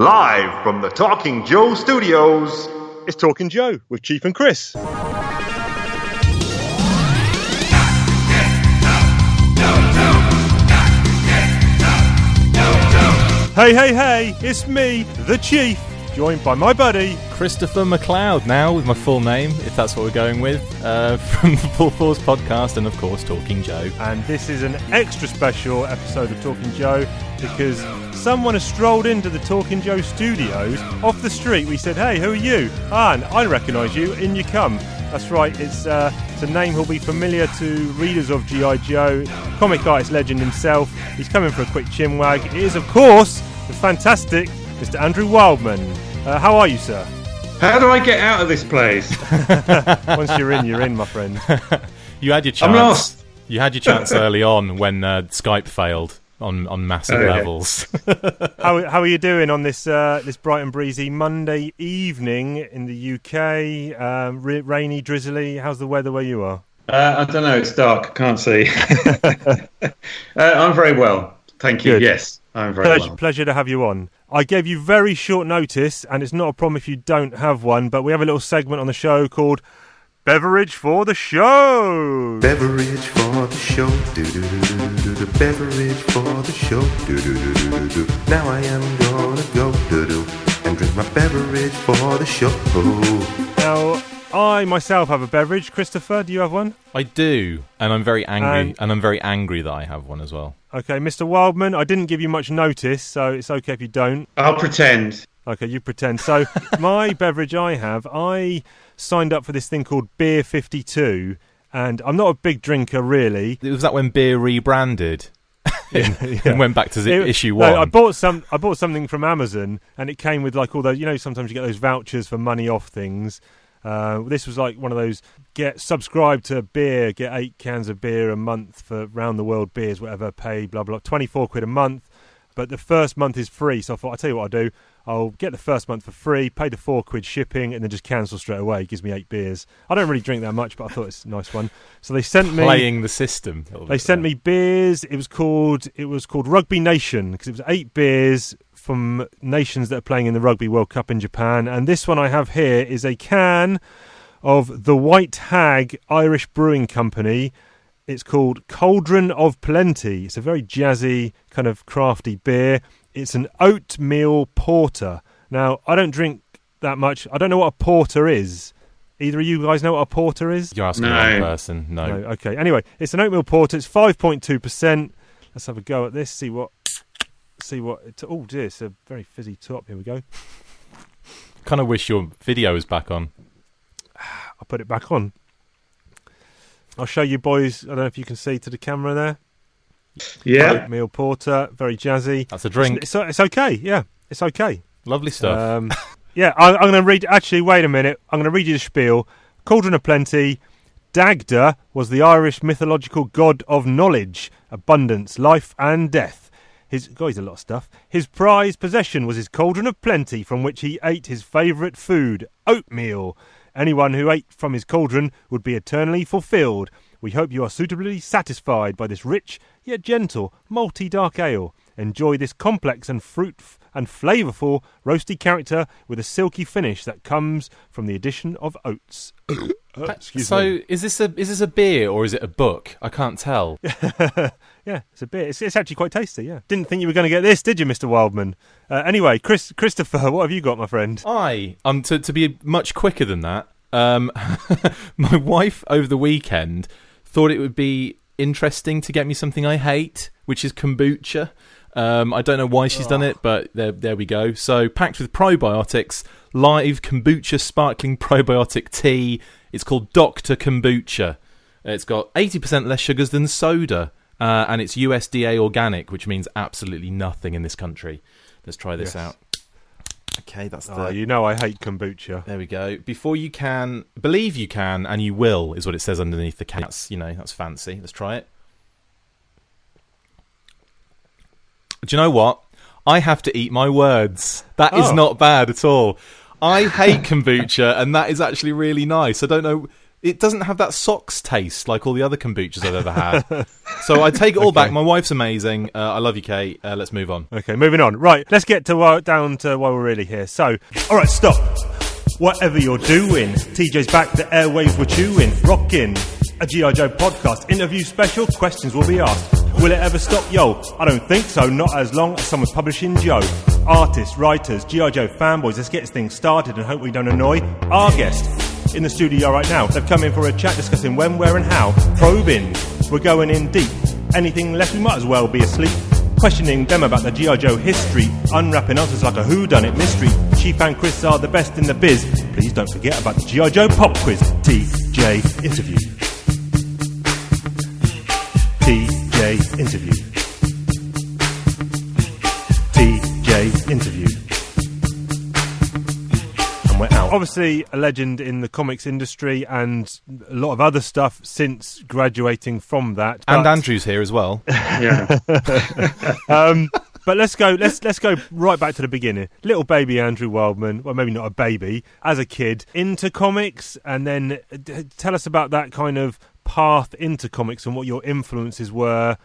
Live from the Talking Joe studios, It's Talking Joe with Chief and Chris. Hey, hey, hey, it's me, the Chief, joined by my buddy. Christopher McLeod now with my full name, if that's what we're going with, uh, from the Full Force podcast and of course Talking Joe. And this is an extra special episode of Talking Joe because someone has strolled into the Talking Joe studios off the street. We said, Hey, who are you? Ah, and I recognise you, in you come. That's right, it's, uh, it's a name who'll be familiar to readers of G.I. Joe, comic artist legend himself. He's coming for a quick chinwag. It is, of course, the fantastic Mr. Andrew Wildman. Uh, how are you, sir? How do I get out of this place? Once you're in, you're in, my friend. You had your chance. I'm lost. You had your chance early on when uh, Skype failed on, on massive Oh, yeah. levels. How, how are you doing on this uh, this bright and breezy Monday evening in the UK? Um, ra- rainy, drizzly. How's the weather where you are? Uh, I don't know. It's dark. Can't see. uh, I'm very well. Thank you. Good. Yes, I'm very Pleasure, well. pleasure to have you on. I gave you very short notice, and it's not a problem if you don't have one. But we have a little segment on the show called "Beverage for the Show." Beverage for the show, do do do do do do. Beverage for the show, do do do do do do. Now I am gonna go do do and drink my beverage for the show. Now, I myself have a beverage. Christopher, do you have one? I do, and I'm very angry, And- and I'm very angry that I have one as well. Okay, Mr. Wildman. I didn't give you much notice, so it's okay if you don't. I'll pretend. Okay, you pretend. So, my beverage I have, I signed up for this thing called Beer 52, and I'm not a big drinker really. Was that when beer rebranded and went back to the It- issue no. I bought some. I bought something from Amazon, and it came with like all those. You know, sometimes you get those vouchers for money off things. Uh, this was like one of those. Get subscribe to beer, get eight cans of beer a month for round the world beers, whatever. Pay blah blah. Twenty four quid a month, but the first month is free. So I thought, I'll tell you what I'll do. I'll get the first month for free, pay the four quid shipping, and then just cancel straight away. It gives me eight beers. I don't really drink that much, but I thought it's a nice one. So they sent me Playing the system. they sent there. me beers. It was called it was called Rugby Nation because it was eight beers from nations that are playing in the Rugby World Cup in Japan. And this one I have here is a can of the White Hag Irish Brewing Company. It's called Cauldron of Plenty. It's a very jazzy kind of crafty beer. It's an oatmeal porter. Now I don't drink that much. I don't know what a porter is. Either of you guys know what a porter is? You're asking No. the wrong person. No. No, okay. Anyway, it's an oatmeal porter. It's five point two percent. Let's have a go at this. See what. See what. It, oh dear, it's a very fizzy top. Here we go. Kind of wish your video was back on. I'll put it back on. I'll show you boys. I don't know if you can see to the camera there. Yeah. Oatmeal porter, very jazzy. That's a drink. It's, it's okay. Yeah, it's okay. Lovely stuff. Um, yeah, I, I'm going to read. Actually, wait a minute. I'm going to read you the spiel. Cauldron of Plenty. Dagda was the Irish mythological god of knowledge, abundance, life, and death. His God, he's a lot of stuff. His prized possession was his cauldron of plenty, from which he ate his favourite food, oatmeal. Anyone who ate from his cauldron would be eternally fulfilled. We hope you are suitably satisfied by this rich yet gentle malty dark ale. Enjoy this complex and fruit f- and flavourful roasty character with a silky finish that comes from the addition of oats. Uh, excuse so me. is this a is this a beer or is it a book? I can't tell. Yeah, it's a bit. It's, it's actually quite tasty. Yeah. Didn't think you were going to get this, did you, Mister Wildman? Uh, anyway, Chris, Christopher, what have you got, my friend? I um to to be much quicker than that. Um, my wife over the weekend thought it would be interesting to get me something I hate, which is kombucha. Um, I don't know why she's done it, but there there we go. So packed with probiotics, live kombucha sparkling probiotic tea. It's called Doctor Kombucha. It's got eighty percent less sugars than soda. Uh, and it's USDA organic, which means absolutely nothing in this country. Let's try this Yes. out. Okay, that's ah, the. Oh, you know I hate kombucha. There we go. Before you can believe you can and you will is what it says underneath the can. That's you know that's fancy. Let's try it. Do you know what? I have to eat my words. That is Oh. not bad at all. I hate kombucha, and that is actually really nice. I don't know. It doesn't have that socks taste like all the other kombuchas I've ever had. so I take it all back. My wife's amazing. Uh, I love you, Kate. Uh, let's move on. Okay, moving on. Right, let's get to uh, down to why we're really here. So, all right, stop. Whatever you're doing, TJ's back. The airwaves we're chewing, rocking. A GI Joe podcast interview special. Questions will be asked. Will it ever stop? Yo, I don't think so. Not as long as someone's publishing Joe. Artists, writers, GI Joe fanboys. Let's get this thing started and hope we don't annoy our guest in the studio right now. They've come in for a chat discussing when, where, and how. Probing. We're going in deep. Anything left, we might as well be asleep. Questioning them about the G.I. Joe history, unwrapping answers like a whodunit mystery. Chief and Chris are the best in the biz. Please don't forget about the G.I. Joe pop quiz. TJ interview. TJ interview. Obviously, a legend in the comics industry and a lot of other stuff since graduating from that. And Andrew's here as well. Yeah. um, but let's go. Let's let's go right back to the beginning. Little baby Andrew Wildman. Well, maybe not a baby. As a kid, into comics, and then uh, d- tell us about that kind of path into comics and what your influences were.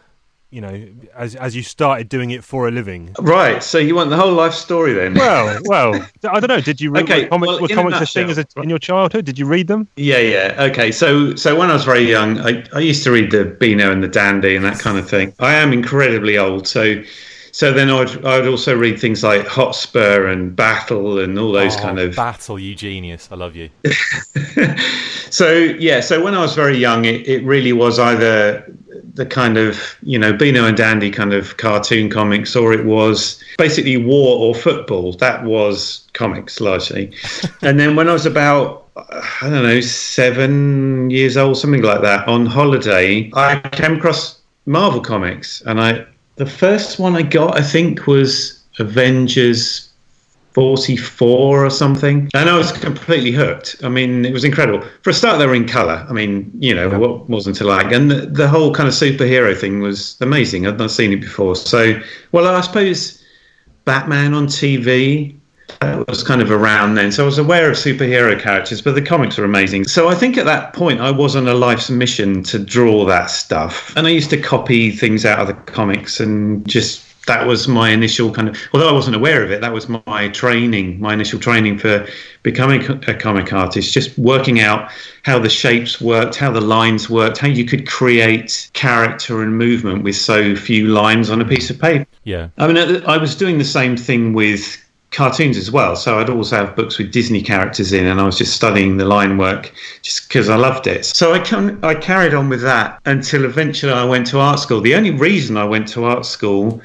You know, as as you started doing it for a living. right. So you want the whole life story then? Well, well, I don't know. Did you read Okay, were comics? well, were in a comics a thing as a, in your childhood? Did you read them? Yeah, yeah. Okay, so so when I was very young, I, I used to read the Beano and the Dandy and that kind of thing. I am incredibly old, so so then I'd I'd also read things like Hotspur and Battle and all those Oh, kind of. battle, you genius. I love you. so yeah, so when I was very young, it, it really was either the kind of you know Beano and Dandy kind of cartoon comics, or it was basically war or football. That was comics largely. and then when I was about I don't know seven years old, something like that, on holiday, I came across Marvel comics, and I the first one I got I think was Avengers 44 or something. And I was completely hooked. I mean, it was incredible. For a start, they were in colour. I mean, you know, what wasn't to like? And the, the whole kind of superhero thing was amazing. I'd not seen it before. So, well, I suppose Batman on TV. That was kind of around then. So I was aware of superhero characters, but the comics were amazing. So I think at that point I was on a life's mission to draw that stuff. And I used to copy things out of the comics and just that was my initial kind of although I wasn't aware of it, that was my training, my initial training for becoming a comic artist, just working out how the shapes worked, how the lines worked, how you could create character and movement with so few lines on a piece of paper. Yeah. I mean, I was doing the same thing with cartoons as well. So I'd also have books with Disney characters in, and I was just studying the line work just because I loved it. So I can, I carried on with that until eventually I went to art school. The only reason I went to art school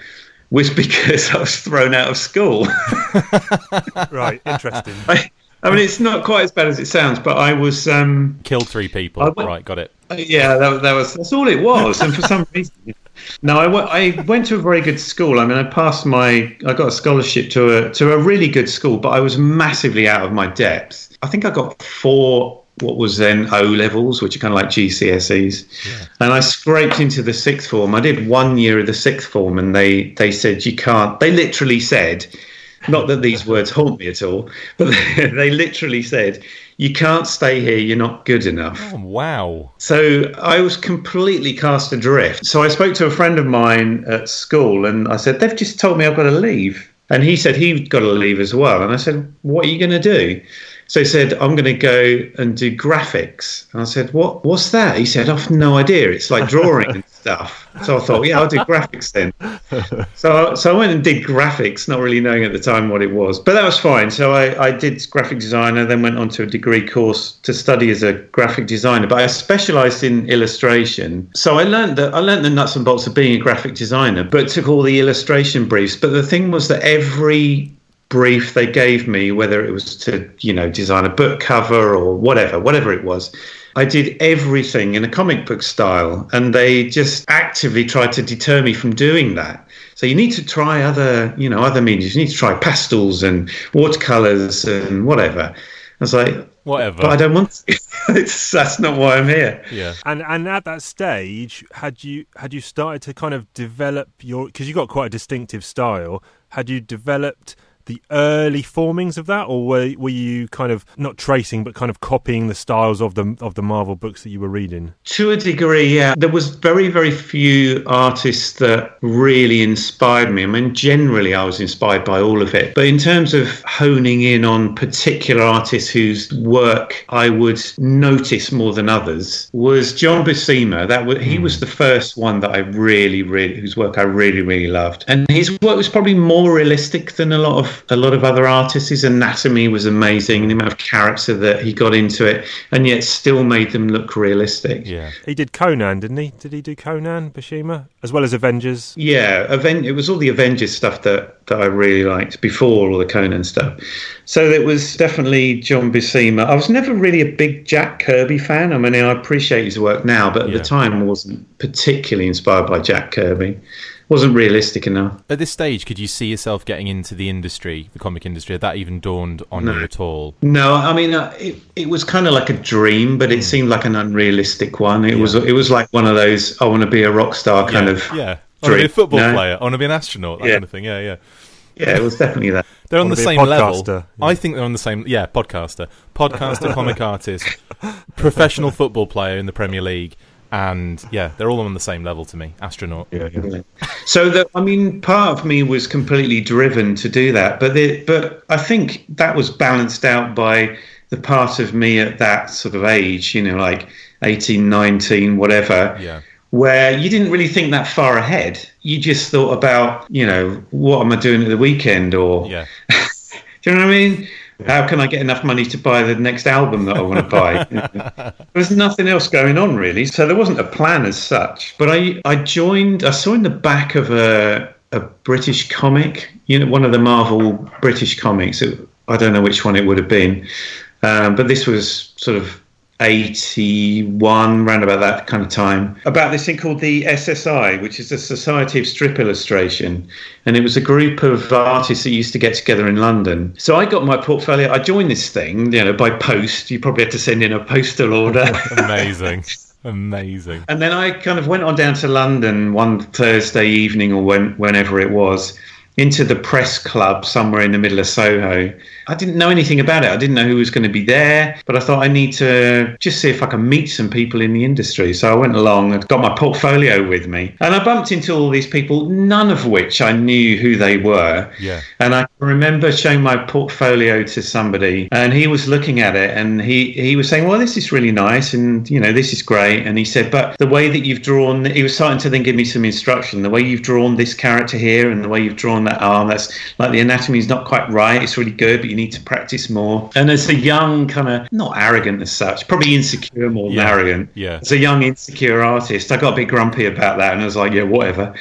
was because I was thrown out of school. Right, interesting. I, I mean, it's not quite as bad as it sounds, but I was. Um, Killed three people. I went- right, got it. yeah, that, that was that's all it was, and for some reason, no, I went- I went to a very good school. I mean, I passed my, I got a scholarship to a to a really good school, but I was massively out of my depth. I think I got four what was then O levels, which are kind of like GCSEs, and I scraped into the sixth form. I did one year of the sixth form, and they they said you can't. They literally said. Not that these words haunt me at all, but they, they literally said, "You can't stay here. You're not good enough." Oh, wow. So I was completely cast adrift. So I spoke to a friend of mine at school and I said, They've just told me I've got to leave. And he said he'd got to leave as well. And I said, What are you going to do? So he said, I'm going to go and do graphics. And I said, What? What's that? He said, I've no idea. It's like drawing and stuff. So I thought, Yeah, I'll do graphics then. So, so I went and did graphics, not really knowing at the time what it was, but that was fine. So I, I did graphic designer, then went on to a degree course to study as a graphic designer. But I specialised in illustration, so I learned that I learned the nuts and bolts of being a graphic designer, but took all the illustration briefs. But the thing was that every brief they gave me, whether it was to you know design a book cover or whatever, whatever it was. I did everything in a comic book style, and they just actively tried to deter me from doing that. So you need to try other, you know, other mediums. You need to try pastels and watercolors and whatever. I was like, Whatever. but I don't want to. it's, that's not why I'm here. yeah. And and at that stage, had you had you started to kind of develop your because you got quite a distinctive style. Had you developed the early formings of that, or were were you kind of not tracing but kind of copying the styles of the of the Marvel books that you were reading? To a degree, yeah. There was very, very few artists that really inspired me. I mean, generally, I was inspired by all of it. But in terms of honing in on particular artists whose work I would notice more than others, was John Buscema. That was, he was hmm. the first one that I really, really, whose work I really, really loved. And his work was probably more realistic than a lot of a lot of other artists. His anatomy was amazing, the amount of character that he got into it, and yet still made them look realistic. Yeah. He did Conan, didn't he? Did he do Conan, Buscema, as well as Avengers? Yeah, Aven- it was all the Avengers stuff that, that I really liked before all the Conan stuff. So it was definitely John Buscema. I was never really a big Jack Kirby fan. I mean, I appreciate his work now, but at Yeah. the time I wasn't particularly inspired by Jack Kirby. Wasn't realistic enough. At this stage, could you see yourself getting into the industry, the comic industry? Had that even dawned on No. you at all? No, I mean uh, it. It was kind of like a dream, but it seemed like an unrealistic one. It was. It was like one of those. I want to be a rock star kind yeah. of. Yeah. I want to be a football No. player. I want to be an astronaut. That Yeah. kind of thing. Yeah, yeah. Yeah, it was definitely that. They're on the same level. podcaster. I think they're on the same. Yeah, podcaster, podcaster, comic artist, professional football player in the Premier League, and yeah, they're all on the same level to me. Astronaut. Yeah, yeah. So that I mean, part of me was completely driven to do that, but the, but I think that was balanced out by the part of me at that sort of age, you know, like 18, 19, whatever, Yeah. where you didn't really think that far ahead. You just thought about, you know, what am I doing at the weekend, or Yeah. do you know what I mean? How can I get enough money to buy the next album that I want to buy? There's nothing else going on really, so there wasn't a plan as such. But I, I joined. I saw in the back of a a British comic, you know, one of the Marvel British comics. It, I don't know which one it would have been, um, but this was sort of 81, round about that kind of time, about this thing called the SSI, which is the Society of Strip Illustration. And it was a group of artists that used to get together in London. So I got my portfolio, I joined this thing, you know, by post. You probably had to send in a postal order. Amazing. Amazing. And then I kind of went on down to London one Thursday evening or when, whenever it was, into the press club somewhere in the middle of Soho. I didn't know anything about it. I didn't know who was going to be there, but I thought I need to just see if I can meet some people in the industry. So I went along and got my portfolio with me. And I bumped into all these people, none of which I knew who they were. Yeah. And I remember showing my portfolio to somebody, and he was looking at it, and he he was saying, "Well, this is really nice, and you know, this is great." And he said, "But the way that you've drawn," he was starting to then give me some instruction. The way you've drawn this character here, and the way you've drawn that arm, that's like the anatomy is not quite right. It's really good, but you need to practice more. And as a young kind of not arrogant as such, probably insecure more than Yeah. arrogant. Yeah. As a young insecure artist, I got a bit grumpy about that, and I was like, "Yeah, whatever."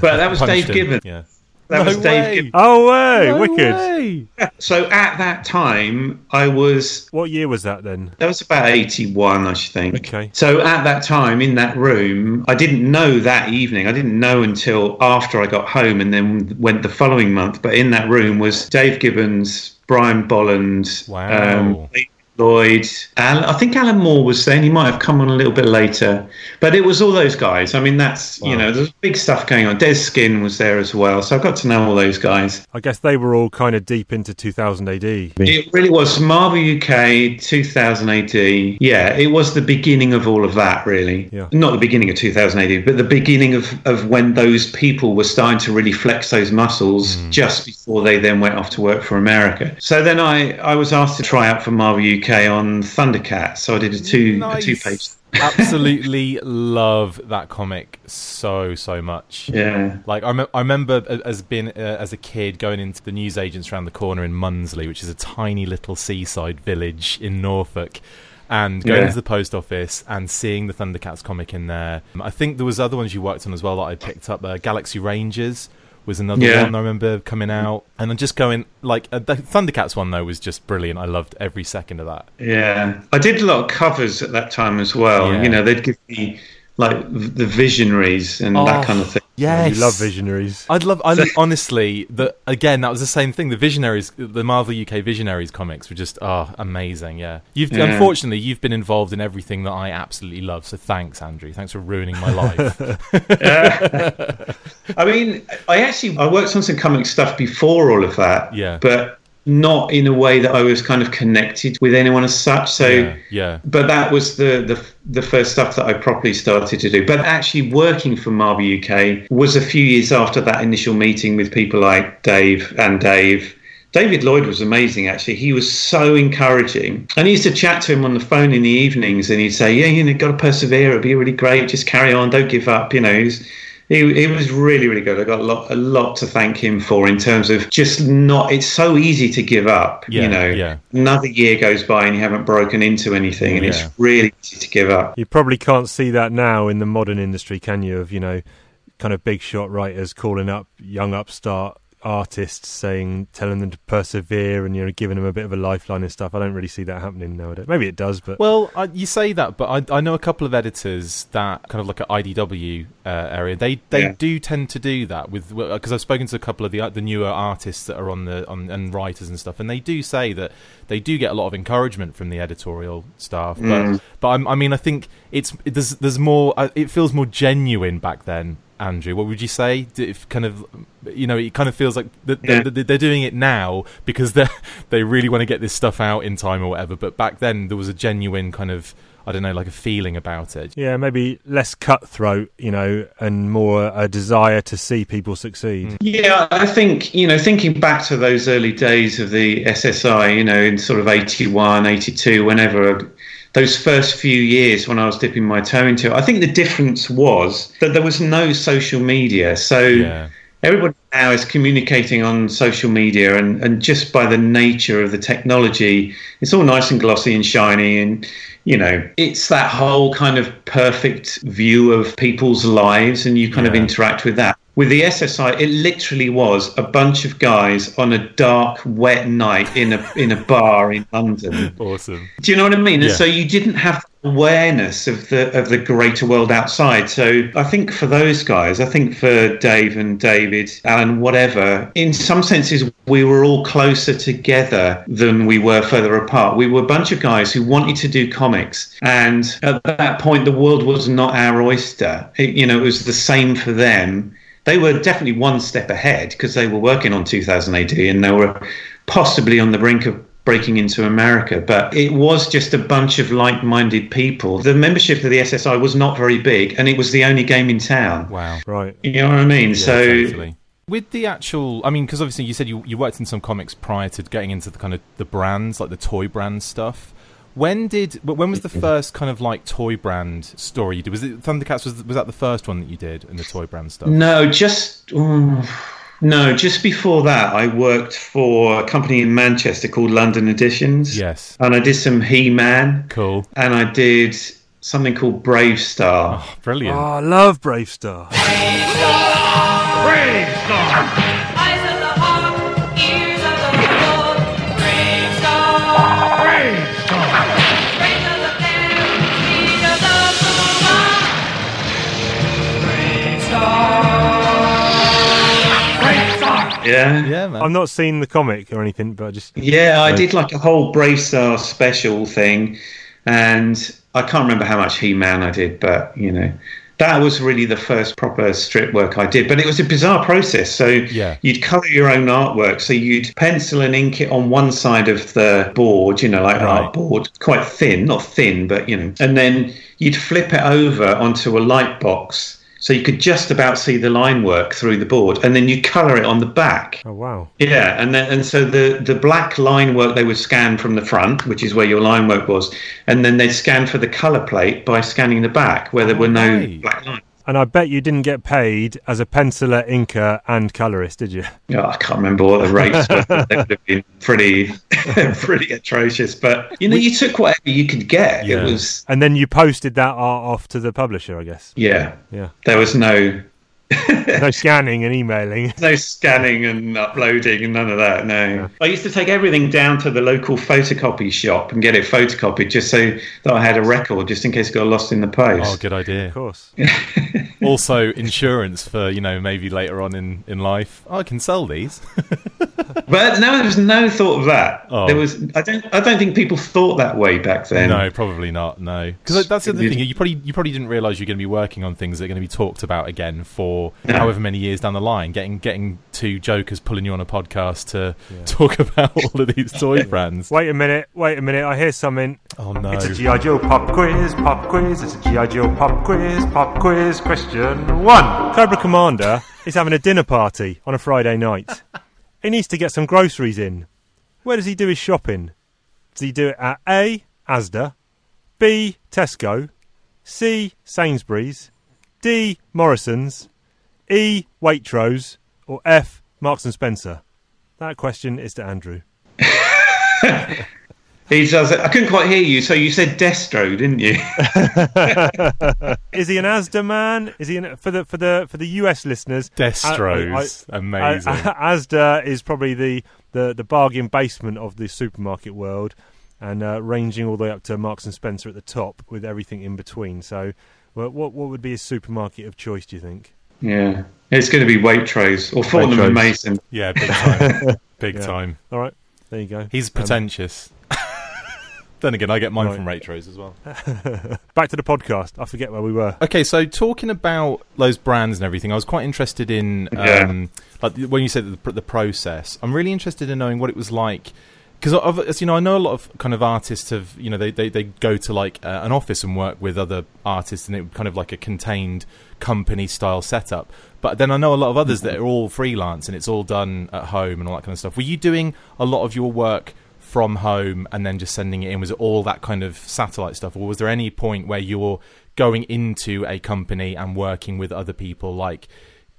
But that was Dave him. Gibbons. Yeah. That no was Dave way. Gibbons. Oh, way! No wicked. way. So at that time, I was What year was that then? that was about eighty one, I should think. Okay. So at that time in that room, I didn't know that evening. I didn't know until after I got home, and then went the following month. But in that room was Dave Gibbons, Brian Bolland, Wow. um, Lloyd. Al, I think Alan Moore was there. and He might have come on a little bit later, but it was all those guys. I mean, that's you know, there's big stuff going on. Dez Skinn was there as well, so I got to know all those guys. I guess they were all kind of deep into 2000 AD. It really was Marvel UK 2000 AD. Yeah, it was the beginning of all of that, really. Yeah. Not the beginning of 2000 AD, but the beginning of, of when those people were starting to really flex those muscles hmm. just before they then went off to work for America. So then I, I was asked to try out for Marvel UK on Thundercats. So I did a two a two page. Absolutely love that comic so so much. Yeah. Like I, rem- I remember as being uh, as a kid going into the newsagents around the corner in Mundesley, which is a tiny little seaside village in Norfolk, and going Yeah. to the post office and seeing the Thundercats comic in there. I think there was other ones you worked on as well that I picked up. Uh, Galaxy Rangers was another Yeah. one I remember coming out, and I'm just going like uh, the Thundercats one though was just brilliant. I loved every second of that. Yeah, I did a lot of covers at that time as well. Yeah. You know, they'd give me like the visionaries and Oh, that kind of oh, thing. Yes, You love visionaries. I'd love. I honestly, the again, that was the same thing. The Visionaries, the Marvel UK Visionaries comics were just oh amazing. Yeah, you've Yeah. unfortunately you've been involved in everything that I absolutely love. So thanks, Andrew. Thanks for ruining my life. I mean, I actually I worked on some comic stuff before all of that. Yeah. But not in a way that I was kind of connected with anyone as such. So yeah, yeah, but that was the, the the first stuff that I properly started to do. But actually, working for Marvel UK was a few years after that initial meeting with people like Dave and Dave. David Lloyd was amazing. Actually, he was so encouraging, and I used to chat to him on the phone in the evenings, and he'd say, "Yeah, you know, got to persevere. It'll be really great. Just carry on. Don't give up." You know. He, he was really, really good. I got a lot, a lot to thank him for in terms of just not. It's so easy to give up. Yeah, you know, yeah. another year goes by and you haven't broken into anything, and Yeah. it's really easy to give up. You probably can't see that now in the modern industry, can you? Of you know, kind of big shot writers calling up young upstart artists, saying, telling them to persevere, and you know, giving them a bit of a lifeline and stuff. I don't really see that happening nowadays. Maybe it does, but Well, I, you say that, but I, I know a couple of editors that kind of look at IDW uh, area. They they Yeah. do tend to do that with because I've spoken to a couple of the the newer artists that are on the on and writers and stuff, and they do say that they do get a lot of encouragement from the editorial staff. But but I'm, I mean, I think it's it, there's there's more. Uh, it feels more genuine back then. Andrew, what would you say? If kind of, you know, it kind of feels like th- Yeah. they're, they're doing it now because they they really want to get this stuff out in time or whatever. But back then there was a genuine kind of, I don't know, like a feeling about it. yeah, maybe less cutthroat, you know, and more a desire to see people succeed. Mm. Yeah, I think, you know, thinking back to those early days of the SSI, you know, in sort of 81, 82, whenever, those first few years when I was dipping my toe into it, I think the difference was that there was no social media. So Yeah. everybody now is communicating on social media, and, and just by the nature of the technology, it's all nice and glossy and shiny. And, you know, it's that whole kind of perfect view of people's lives, and you kind of interact with that. With the SSI, it literally was a bunch of guys on a dark, wet night in a in a bar in London. Awesome. Do you know what I mean? And Yeah. so you didn't have awareness of the of the greater world outside. So I think for those guys, I think for Dave and David, Alan, whatever, in some senses we were all closer together than we were further apart. We were a bunch of guys who wanted to do comics, and at that point, the world was not our oyster. It, you know, it was the same for them. They were definitely one step ahead because they were working on 2000 AD and they were possibly on the brink of breaking into America. But it was just a bunch of like minded people. The membership of the SSI was not very big and it was the only game in town. Wow. Right. You know what I mean? Yeah, so. totally. With the actual, I mean, because obviously you said you, you worked in some comics prior to getting into the kind of the brands, like the toy brand stuff. When did, when was the mm-hmm. first kind of like toy brand story you did? Was it Thundercats? Was was that the first one that you did in the toy brand stuff? No, just oh, no, just before that, I worked for a company in Manchester called London Editions. Yes. And I did some He Man, Cool. and I did something called BraveStarr. Oh, brilliant. Oh, I love BraveStarr. Eyes Yeah. yeah, man. I've not seen the comic or anything, but I just Yeah, I did like a whole BraveStarr special thing, and I can't remember how much He Man I did, but you know, that was really the first proper strip work I did. But it was a bizarre process. So Yeah. you'd colour your own artwork. So you'd pencil and ink it on one side of the board, you know, like Right. art board, quite thin, not thin, but you know, and then you'd flip it over onto a light box. So you could just about see the line work through the board, and then you colour it on the back. oh wow. Yeah, and then, and so the the black line work they would scan from the front, which is where your line work was, and then they'd scan for the color plate by scanning the back where there were no oh, Right. black lines. And I bet you didn't get paid as a penciler, inker, and colorist, did you? Oh, I can't remember what the rates were. They would have been pretty pretty atrocious, but you know, you took whatever you could get. Yeah. It was And then you posted that art off to the publisher, I guess. yeah, Yeah. there was no no scanning and emailing. no scanning and uploading and none of that. No, I used to take everything down to the local photocopy shop and get it photocopied just so that I had a record, just in case it got lost in the post. Oh, post. good idea. Of course. also, insurance for you know maybe later on in in life. Oh, I can sell these. But no, there was no thought of that. Oh. There was. I don't. I don't think people thought that way back then. no, probably not. No, because that's the other thing. You probably you probably didn't realize you're going to be working on things that are going to be talked about again for however many years down the line. Getting getting two jokers pulling you on a podcast to talk about all of these toy brands. Wait a minute. Wait a minute. I hear something. Oh no! It's a G.I. Joe pop quiz, pop quiz. It's a G.I. Joe pop quiz, pop quiz. Question one. Cobra Commander is having a dinner party on a Friday night. he needs to get some groceries in. Where does he do his shopping? Does he do it at A. Asda, B. Tesco, C. Sainsbury's, D. Morrison's, E. Waitrose, or F. Marks and Spencer? That question is to Andrew. He does it. I couldn't quite hear you, so you said Destro, didn't you? Is he an Asda man? Is he an, for the for the for the US listeners? Destros, I- I- amazing. I- Asda is probably the, the, the bargain basement of the supermarket world, and uh, ranging all the way up to Marks and Spencer at the top, with everything in between. So, well, what what would be his supermarket of choice? Do you think? Yeah, it's going to be Waitrose or Fortnum Waitrose. and Mason. yeah, big time, big Yeah. time. All right, there you go. He's Um, pretentious. then again, I get mine Right. from Waitrose as well. back to the podcast. I forget where we were. Okay, so talking about those brands and everything, I was quite interested in, Yeah. um, like when you said the, the process. I'm really interested in knowing what it was like. Because as you know, I know a lot of kind of artists have, you know, they they, they go to like uh, an office and work with other artists, and it kind of like a contained company style setup. But then I know a lot of others that are all freelance and it's all done at home and all that kind of stuff. Were you doing a lot of your work from home and then just sending it in? Was it all that kind of satellite stuff, or was there any point where you're going into a company and working with other people, like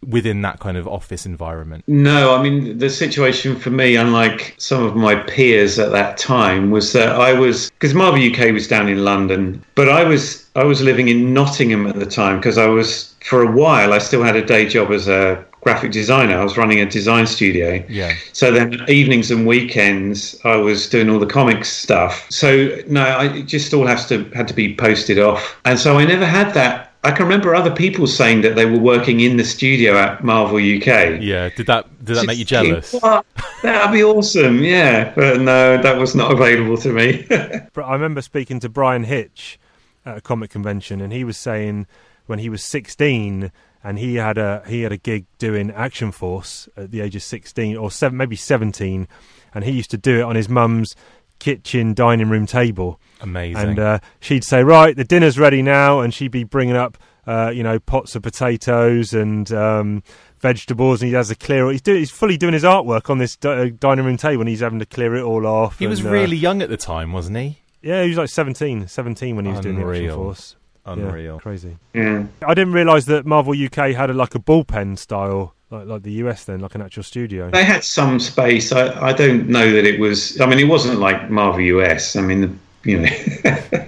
within that kind of office environment? No, I mean the situation for me, unlike some of my peers at that time, was that I was because Marvel UK was down in London, but I was I was living in Nottingham at the time because I was for a while I still had a day job as a graphic designer. I was running a design studio. Yeah. So then evenings and weekends I was doing all the comics stuff. So no, I, it just all has to had to be posted off, and so I never had that. I can remember other people saying that they were working in the studio at Marvel UK. Yeah. Did that did that make you jealous? What? That'd be awesome, yeah. But no, that was not available to me. But I remember speaking to Bryan Hitch at a comic convention, and he was saying when he was 16 and he had a he had a gig doing Action Force at the age of 16 or seven, maybe 17, and he used to do it on his mum's kitchen dining room table. Amazing. And uh, she'd say, "Right, the dinner's ready now," and she'd be bringing up, uh, you know, pots of potatoes and um, vegetables, and he has to clear. He's doing, he's fully doing his artwork on this di- uh, dining room table, and he's having to clear it all off. he was and, uh, really young at the time, wasn't he? yeah, he was like 17, 17 when he was doing the Action Unreal. Force. Yeah, Unreal. crazy. yeah. I didn't realise that Marvel UK had a, like a bullpen style, like, like the US then, like an actual studio. They had some space. I, I don't know that it was. I mean, it wasn't like Marvel US. I mean, the, you know.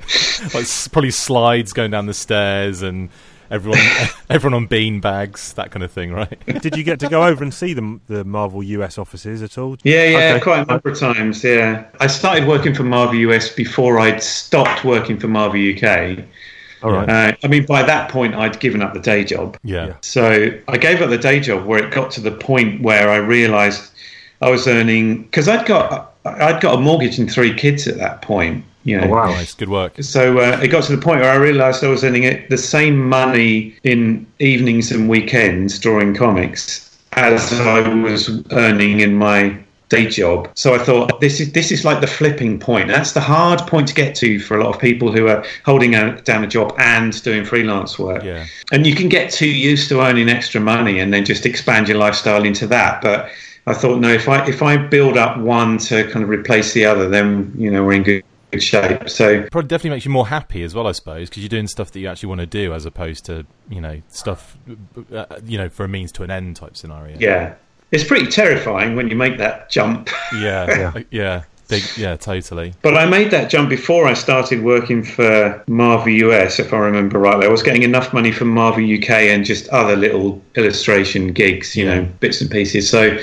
Like probably slides going down the stairs and everyone everyone on bean bags, that kind of thing, right? Did you get to go over and see the the Marvel US offices at all? Yeah, yeah, Okay. quite a number of times. Yeah, I started working for Marvel US before I'd stopped working for Marvel UK. All right. Uh, I mean, by that point, I'd given up the day job. Yeah. Yeah. So I gave up the day job where it got to the point where I realised I was earning because I'd got I'd got a mortgage and three kids at that point. You know. Nice, good work. So uh, it got to the point where I realised I was earning it, the same money in evenings and weekends drawing comics as I was earning in my day job. So I thought this is this is like the flipping point. That's the hard point to get to for a lot of people who are holding a, down a job and doing freelance work. Yeah. And you can get too used to earning extra money and then just expand your lifestyle into that. But I thought no, if I if I build up one to kind of replace the other, then you know we're in good, good shape. So Probably definitely makes you more happy as well, I suppose, because you're doing stuff that you actually want to do as opposed to, you know, stuff, uh, you know, for a means to an end type scenario. Yeah. It's pretty terrifying when you make that jump. Yeah. Yeah. Big, yeah, totally. But I made that jump before I started working for Marvel US, if I remember rightly. I was getting enough money from Marvel UK and just other little illustration gigs, you know, bits and pieces. So,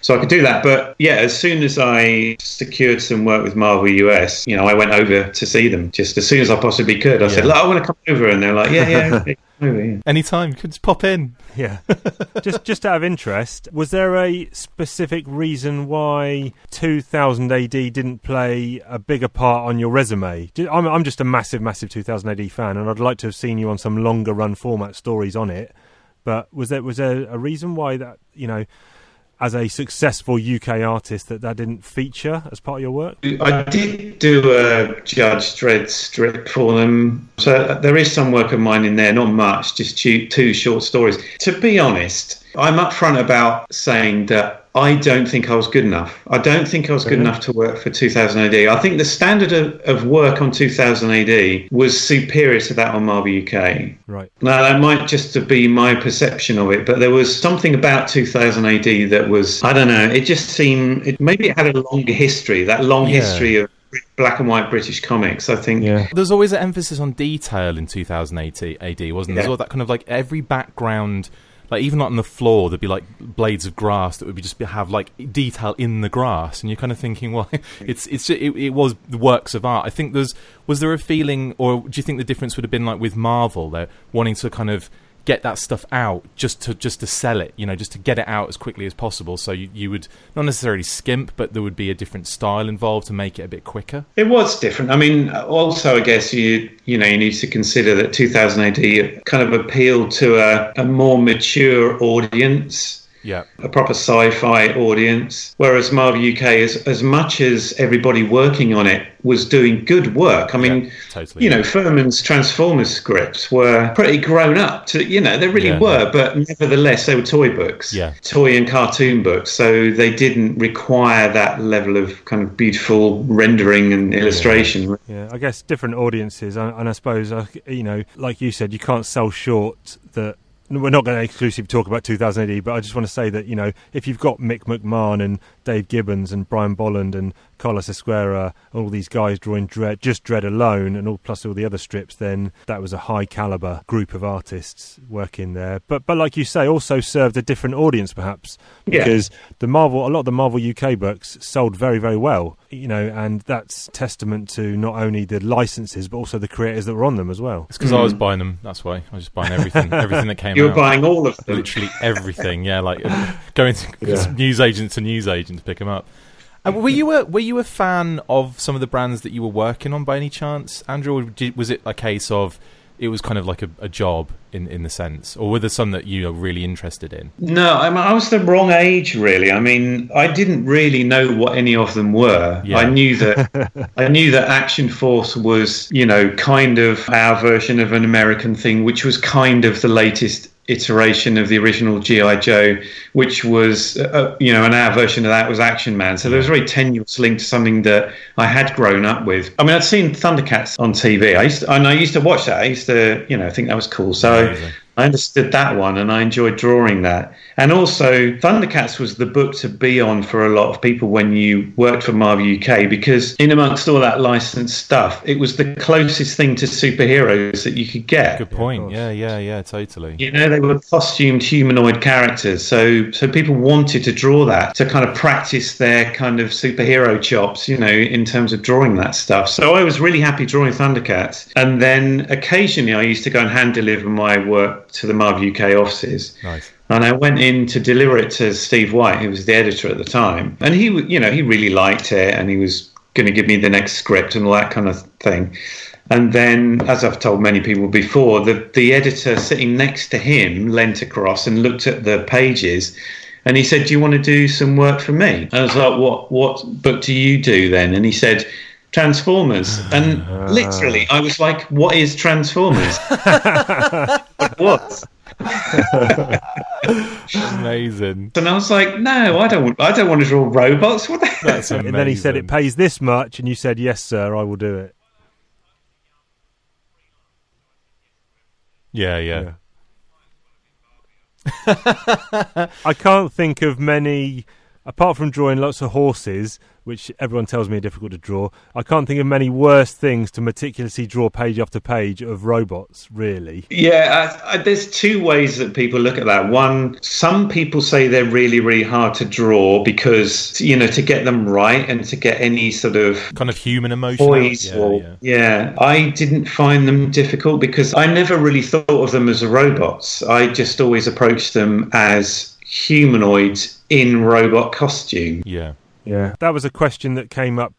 so I could do that. But yeah, as soon as I secured some work with Marvel US, you know, I went over to see them just as soon as I possibly could. I said, "Look, I want to come over," and they're like, "Yeah, yeah, yeah, come Anytime, you could just pop in. Yeah. just just out of interest, was there a specific reason why 2000 AD didn't play a bigger part on your resume? Ju- I'm I'm just a massive massive 2000 AD fan and I'd like to have seen you on some longer run format stories on it. But was there was there a reason why that, you know, as a successful UK artist that that didn't feature as part of your work? I did do a Judge Dredd strip for them. So uh, there is some work of mine in there, not much, just two, two short stories. To be honest, I'm upfront about saying that I don't think I was good enough. I don't think I was good enough to work for 2000 AD. I think the standard of, of work on 2000 AD was superior to that on Marvel UK. Right. Now, that might just be my perception of it, but there was something about 2000 AD that was, I don't know, it just seemed, it, maybe it had a longer history, that long Yeah. history of black and white British comics, I think. There's always an emphasis on detail in 2000 AD, wasn't there? There's Yeah. all that kind of like every background, like even on the floor, there'd be like blades of grass that would be just have like detail in the grass, and you're kind of thinking, well, it's it's it, it was works of art. I think there's was there a feeling, or do you think the difference would have been like with Marvel, they're wanting to kind of get that stuff out just to just to sell it, you know, just to get it out as quickly as possible. So you, you would not necessarily skimp, but there would be a different style involved to make it a bit quicker. It was different. I mean, also, I guess you you know you need to consider that 2000 AD kind of appealed to a, a more mature audience. Yeah. a proper sci-fi audience. Whereas Marvel UK, as as much as everybody working on it was doing good work, I mean, Yeah, totally. you know, Furman's Transformers scripts were pretty grown up. To you know, they really Yeah, were, yeah. but nevertheless, they were toy books, Yeah. toy and cartoon books. So they didn't require that level of kind of beautiful rendering and illustration. Yeah, I guess different audiences, and, and I suppose uh, you know, like you said, you can't sell short that. We're not going to exclusively talk about 2000 AD, but I just want to say that you know, if you've got Mick McMahon and Dave Gibbons and Brian Bolland and Carlos Ezquerra, all these guys drawing Dredd, just Dredd alone, and all plus all the other strips, then that was a high caliber group of artists working there. But but like you say, also served a different audience, perhaps, Yeah. because the Marvel, a lot of the Marvel UK books sold very, very well, you know, and that's testament to not only the licenses but also the creators that were on them as well. It's because I was mm. buying them. That's why I was just buying everything, everything that came You were out. buying all of them. literally everything. Yeah, like going to news agent to news agent to pick them up. And were you a were you a fan of some of the brands that you were working on by any chance, Andrew? Or did, was it a case of it was kind of like a, a job in in the sense, or were there some that you are really interested in? No, I, mean, I was the wrong age, really. I mean, I didn't really know what any of them were. Yeah. I knew that I knew that Action Force was, you know, kind of our version of an American thing, which was kind of the latest iteration of the original GI Joe, which was, uh, you know, and our version of that was Action Man. So there was a very tenuous link to something that I had grown up with. I mean, I'd seen Thundercats on TV. I used to, and I used to watch that. I used to, you know, think that was cool. So. Amazing. I understood that one and I enjoyed drawing that. And also, Thundercats was the book to be on for a lot of people when you worked for Marvel UK because, in amongst all that licensed stuff, it was the closest thing to superheroes that you could get. Good point. Yeah, yeah, yeah, totally. You know, they were costumed humanoid characters, so so people wanted to draw that to kind of practice their kind of superhero chops, you know, in terms of drawing that stuff. So I was really happy drawing Thundercats, and then occasionally I used to go and hand deliver my work to the Marvel UK offices. Nice. And I went in to deliver it to Steve White, who was the editor at the time, and he, you know, he really liked it, and he was going to give me the next script and all that kind of thing. And then, as I've told many people before, the the editor sitting next to him leant across and looked at the pages, and he said, "Do you want to do some work for me?" I was like, "What what book do you do then?" And he said. Transformers, and ah. literally, I was like, "What is Transformers?" what? Amazing. And I was like, no, I don't. I don't want to draw robots. What the hell? That's amazing. And then he said it pays this much, and you said yes, sir, I will do it. Yeah, yeah. I can't think of many apart from drawing lots of horses, which everyone tells me are difficult to draw, I can't think of many worse things to meticulously draw page after page of robots. Really, Yeah, I, I, there's two ways that people look at that. One, some people say they're really, really hard to draw because, you know, to get them right and to get any sort of Kind of human emotion. poise Yeah, or yeah. yeah. I didn't find them difficult because I never really thought of them as robots. I just always approached them as humanoids in robot costume. Yeah. yeah, that was a question that came up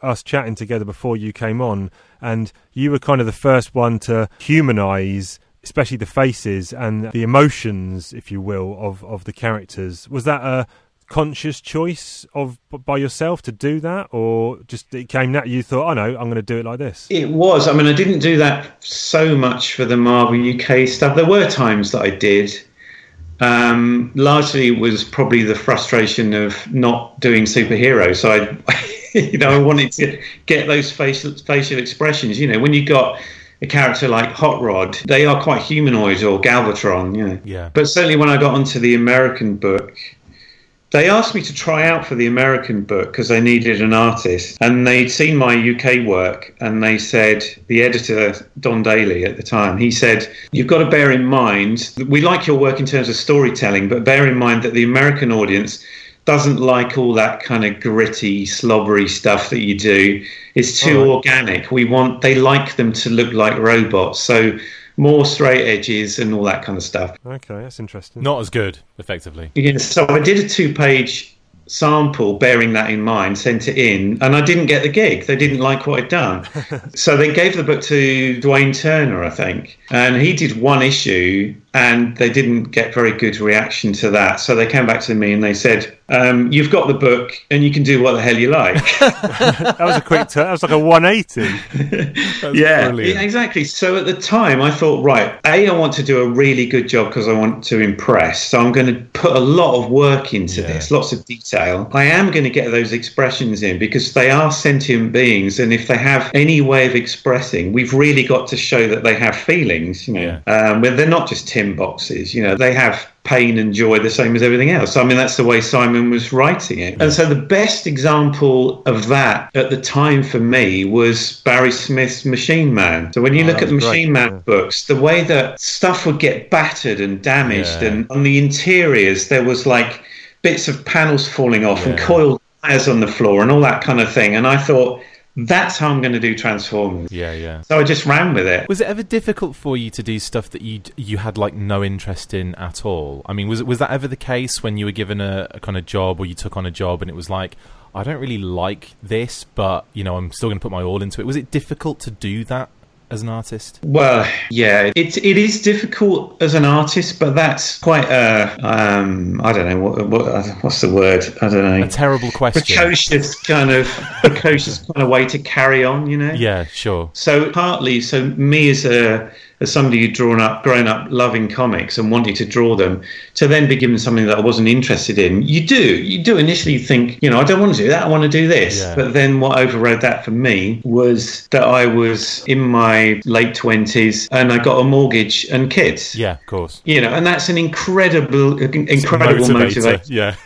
us chatting together before you came on, and you were kind of the first one to humanize. Especially the faces and the emotions, if you will, of, of the characters. Was that a conscious choice of by yourself to do that, or just it came that you thought, "I know, I'm going to do it like this"? It was. I mean, I didn't do that so much for the Marvel UK stuff. There were times that I did. Um, largely, was probably the frustration of not doing superheroes. So I, you know, I wanted to get those facial facial expressions. You know, when you got a character like Hot Rod, they are quite humanoid or Galvatron. You know. Yeah. But certainly, when I got onto the American book, they asked me to try out for the American book because they needed an artist, and they'd seen my UK work, and they said the editor Don Daley at the time, he said, "You've got to bear in mind we like your work in terms of storytelling, but bear in mind that the American audience." Doesn't like all that kind of gritty, slobbery stuff that you do. It's too Alright. organic. We want they like them to look like robots, so more straight edges and all that kind of stuff. Okay, that's interesting. Not as good, effectively. Yeah, so I did a two page sample bearing that in mind, sent it in, and I didn't get the gig. They didn't like what I'd done. so they gave the book to Dwayne Turner, I think, and he did one issue and they didn't get very good reaction to that. So they came back to me and they said, um, You've got the book and you can do what the hell you like. that was a quick turn. That was like a 180. yeah, brilliant. exactly. So at the time, I thought, right, A, I want to do a really good job because I want to impress. So I'm going to put a lot of work into Yeah. this, lots of detail. I am going to get those expressions in because they are sentient beings. And if they have any way of expressing, we've really got to show that they have feelings, you know, um, where they're not just tin boxes, you know, they have pain and joy the same as everything else. I mean, that's the way Simon was writing it. And so the best example of that at the time for me was Barry Smith's Machine Man. So when you Oh, look at the was great, Machine Man yeah. books, the way that stuff would get battered and damaged, Yeah. and on the interiors, there was like bits of panels falling off and coiled wires on the floor and all that kind of thing. And I thought, that's how I'm going to do Transformers. Yeah, yeah. So I just ran with it. Was it ever difficult for you to do stuff that you you had like no interest in at all? I mean, was was that ever the case when you were given a, a kind of job or you took on a job and it was like, I don't really like this, but you know, I'm still going to put my all into it. Was it difficult to do that as an artist? Well, yeah, it it is difficult as an artist, but that's quite a um, I don't know what, what what's the word I don't know A terrible question. precocious kind of precocious kind of way to carry on, you know. Yeah, sure. So partly, so me as a as somebody who'd drawn up, grown up loving comics and wanting to draw them, to then be given something that I wasn't interested in, you do, you do initially think, you know, I don't want to do that, I want to do this. Yeah. But then what overrode that for me was that I was in my late twenties and I got a mortgage and kids. Yeah, of course. You know, and that's an incredible, incredible motivator. Yeah.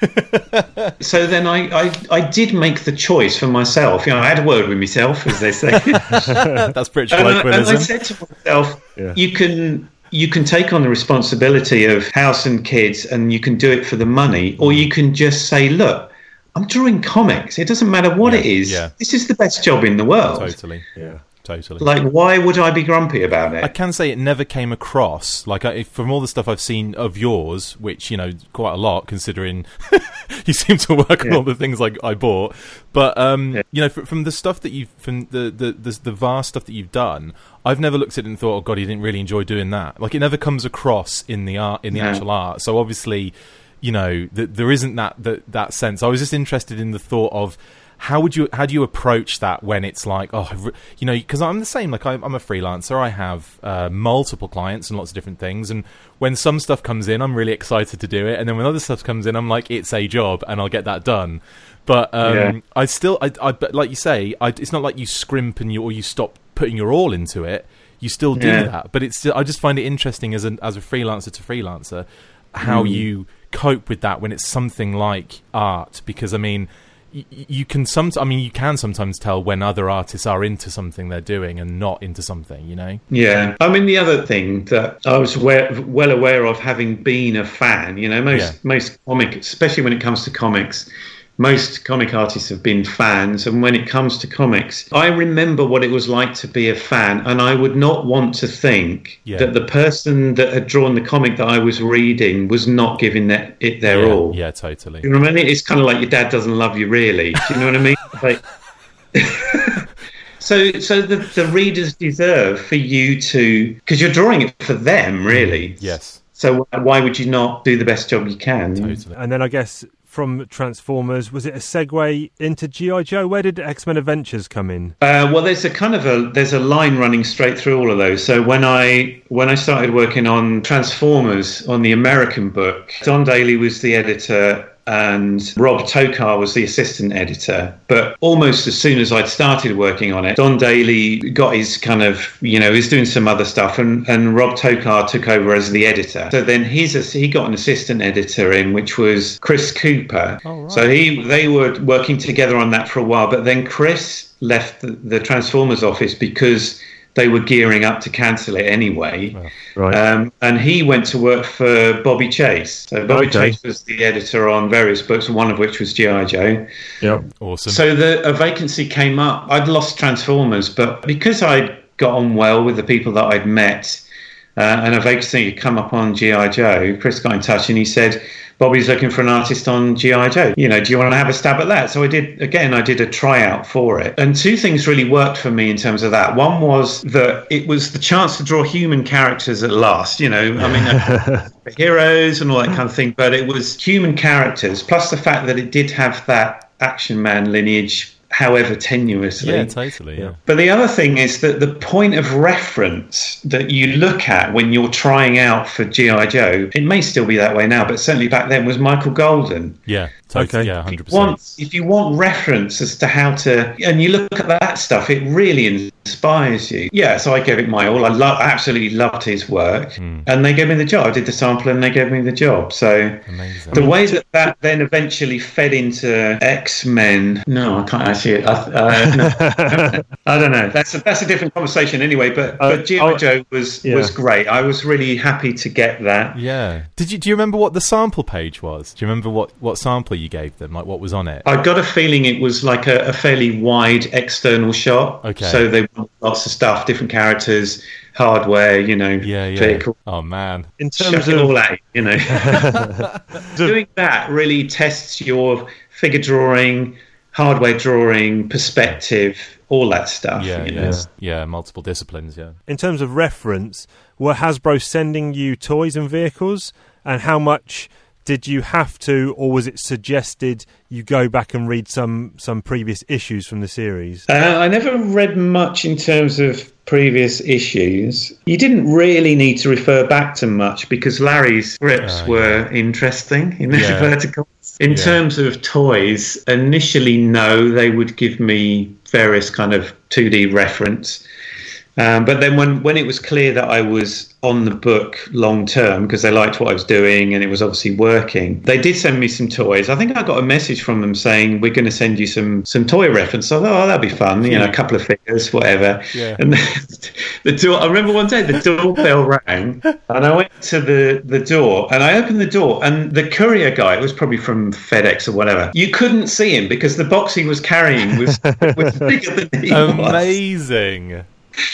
So then I, I, I did make the choice for myself. You know, I had a word with myself, as they say. That's British and, I, and I said to myself, Yeah. you can you can take on the responsibility of house and kids, and you can do it for the money, or mm. you can just say, look, I'm drawing comics. It doesn't matter what Yeah, it is. yeah. This is the best job in the world. Totally. Yeah. Totally. Like, why would I be grumpy about it? I can say it never came across like I, from all the stuff I've seen of yours, which you know quite a lot, considering you seem to work on all the things like I bought. But um, Yeah. you know, from, from the stuff that you've from the, the the the vast stuff that you've done, I've never looked at it and thought, oh god, he didn't really enjoy doing that. Like it never comes across in the art in the No. actual art. So obviously, you know, th- there isn't that, that that sense. I was just interested in the thought of how would you how do you approach that when it's like oh you know because I'm the same like I'm, I'm a freelancer. I have uh, multiple clients and lots of different things. And when some stuff comes in I'm really excited to do it. And then when other stuff comes in I'm like it's a job and I'll get that done. But um, Yeah. I still I, I but like you say I, it's not like you scrimp and you or you stop putting your all into it. You still do Yeah. that. But it's still, I just find it interesting as an as a freelancer to freelancer how you cope with that when it's something like art. Because I mean you can some I mean you can sometimes tell when other artists are into something they're doing and not into something you know Yeah, I mean the other thing that I was aware, well aware of, having been a fan. You know, most Yeah. most comic, especially when it comes to comics, most comic artists have been fans. And when it comes to comics, I remember what it was like to be a fan, and I would not want to think Yeah. that the person that had drawn the comic that I was reading was not giving that, it their yeah, all. yeah totally You know what I mean? It's kind of like your dad doesn't love you, really. Do you know what I mean? Like, so, so the, the readers deserve for you to, because you're drawing it for them, really. yes So why would you not do the best job you can? totally And then I guess from Transformers, was it a segue into GI Joe? Where did X Men Adventures come in? Uh, well, there's a kind of a there's a line running straight through all of those. So when I when I started working on Transformers on the American book, Don Daley was the editor and Rob Tokar was the assistant editor. But almost as soon as I'd started working on it, Don Daley got his kind of you know he's doing some other stuff, and and Rob Tokar took over as the editor. So then he's he got an assistant editor in, which was Chris Cooper. Oh, so he they were working together on that for a while, but then Chris left the, the Transformers office because they were gearing up to cancel it anyway. Right. Um, and he went to work for Bobby Chase. So Bobby Okay. Chase was the editor on various books, one of which was G.I. Joe. yeah. awesome So the a vacancy came up. I'd lost Transformers, but because I'd got on well with the people that I'd met, uh, and vacancy had come up on GI Joe, Chris got in touch and he said, "Bobby's looking for an artist on GI Joe. You know, do you want to have a stab at that?" So I did. Again, I did a tryout for it, and two things really worked for me in terms of that. One was that it was the chance to draw human characters at last. You know, I mean. heroes and all that kind of thing, but it was human characters, plus the fact that it did have that action man lineage, however tenuously. yeah totally yeah But the other thing is that the point of reference that you look at when you're trying out for G.I. Joe, it may still be that way now, but certainly back then was Michael Golden. yeah totally Okay. yeah If you 100% want, if you want reference as to how to, and you look at that stuff, it really inspires you. Yeah, so I gave it my all. I lo- absolutely loved his work, Hmm. and they gave me the job. I did the sample, and they gave me the job. So amazing the way that that then eventually fed into X Men, no, I can't actually. I, uh, no, I don't know. That's a, that's a different conversation anyway. But Uh, but GI I'll- Joe was yeah. was great. I was really happy to get that. yeah did you do you remember what the sample page was do you remember what what sample you gave them like what was on it I got a feeling it was like a, a fairly wide external shot. Okay. So they want lots of stuff, different characters, hardware, you know, yeah yeah vehicle. oh man In terms it of all that, you know. Doing that really tests your figure drawing, hardware drawing, perspective, all that stuff. yeah you yeah know. yeah multiple disciplines yeah in terms of reference, were Hasbro sending you toys and vehicles, and how much did you have to, or was it suggested you go back and read some some previous issues from the series? Uh, I never read much in terms of previous issues. You didn't really need to refer back to much because Larry's scripts Oh, were interesting in Yeah. vertical. In Yeah. terms of toys, initially, no, they would give me various kind of 2D reference. Um, but then when, when it was clear that I was on the book long term because they liked what I was doing and it was obviously working, they did send me some toys. I think I got a message from them saying we're going to send you some some toy reference. So I thought, oh, that'd be fun, you know, hmm. a couple of figures, whatever. Yeah. And the, the door. I remember one day the doorbell rang and I went to the the door and I opened the door and the courier guy, it was probably from FedEx or whatever. You couldn't see him because the box he was carrying was, was bigger than he was. amazing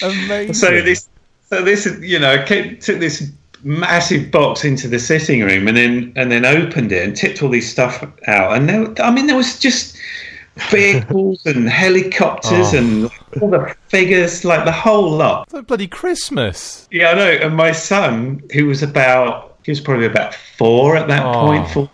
amazing So this, so this, is you know, I came, took this massive box into the sitting room and then and then opened it and tipped all these stuff out. And there, I mean, there was just vehicles and helicopters Oh. and all the figures, like the whole lot. It's like bloody Christmas. Yeah, I know. And my son, who was about, he was probably about four at that Oh. point. Four,